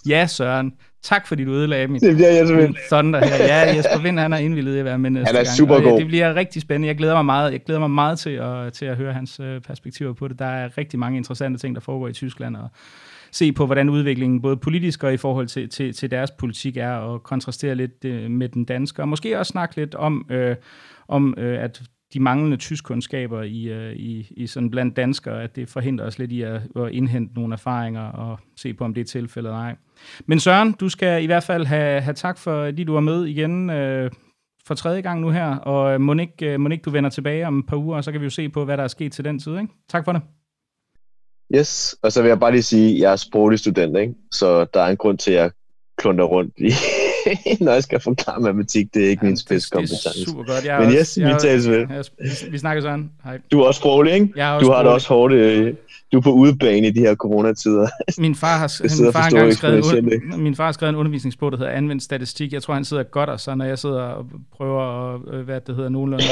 ja, Søren. Tak fordi du ødelagde mit, det bliver Jesper Vind. thunder her. Ja, Jesper Vind, han er indvildet i at være med næste Han er super god. Det bliver rigtig spændende. Jeg glæder mig meget, jeg glæder mig meget til, at, til at høre hans øh, perspektiver på det. Der er rigtig mange interessante ting, der foregår i Tyskland, og se på, hvordan udviklingen både politisk og i forhold til, til, til deres politik er, og kontrastere lidt øh, med den danske, og måske også snakke lidt om, øh, om øh, at de manglende tyskkundskaber i, øh, i, i sådan blandt danskere, at det forhindrer os lidt i at, at indhente nogle erfaringer og se på, om det er tilfældet eller ej. Men Søren, du skal i hvert fald have, have tak for, at du var med igen øh, for tredje gang nu her, og øh, må ikke, øh, må ikke du vender tilbage om et par uger, og så kan vi jo se på, hvad der er sket til den tid. Ikke? Tak for det. Yes, og så vil jeg bare lige sige, at jeg er sproglig student, ikke? så der er en grund til, at jeg klunter rundt i, [laughs] når jeg skal forklare matematik. Det er ikke ja, min spidskompetence. Det er super godt. Jeg Men yes, også, jeg, vi tales ved. Jeg, vi snakker sådan. Hej. Du er også sproglig, ikke? Jeg er også du har det også hårdt. Øh, du er på udebane i de her coronatider. [laughs] Min far har, [laughs] min far engang skrevet, un, min far har skrevet en undervisningsbog, der hedder Anvendt Statistik. Jeg tror, han sidder godt og så, når jeg sidder og prøver at, øh, hvad det hedder, nogenlunde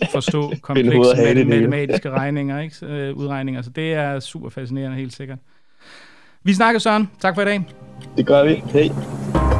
at forstå komplekse matematiske regninger, ikke? Øh, udregninger. Så det er super fascinerende, helt sikkert. Vi snakker, Søren. Tak for i dag. Det gør vi. Hej.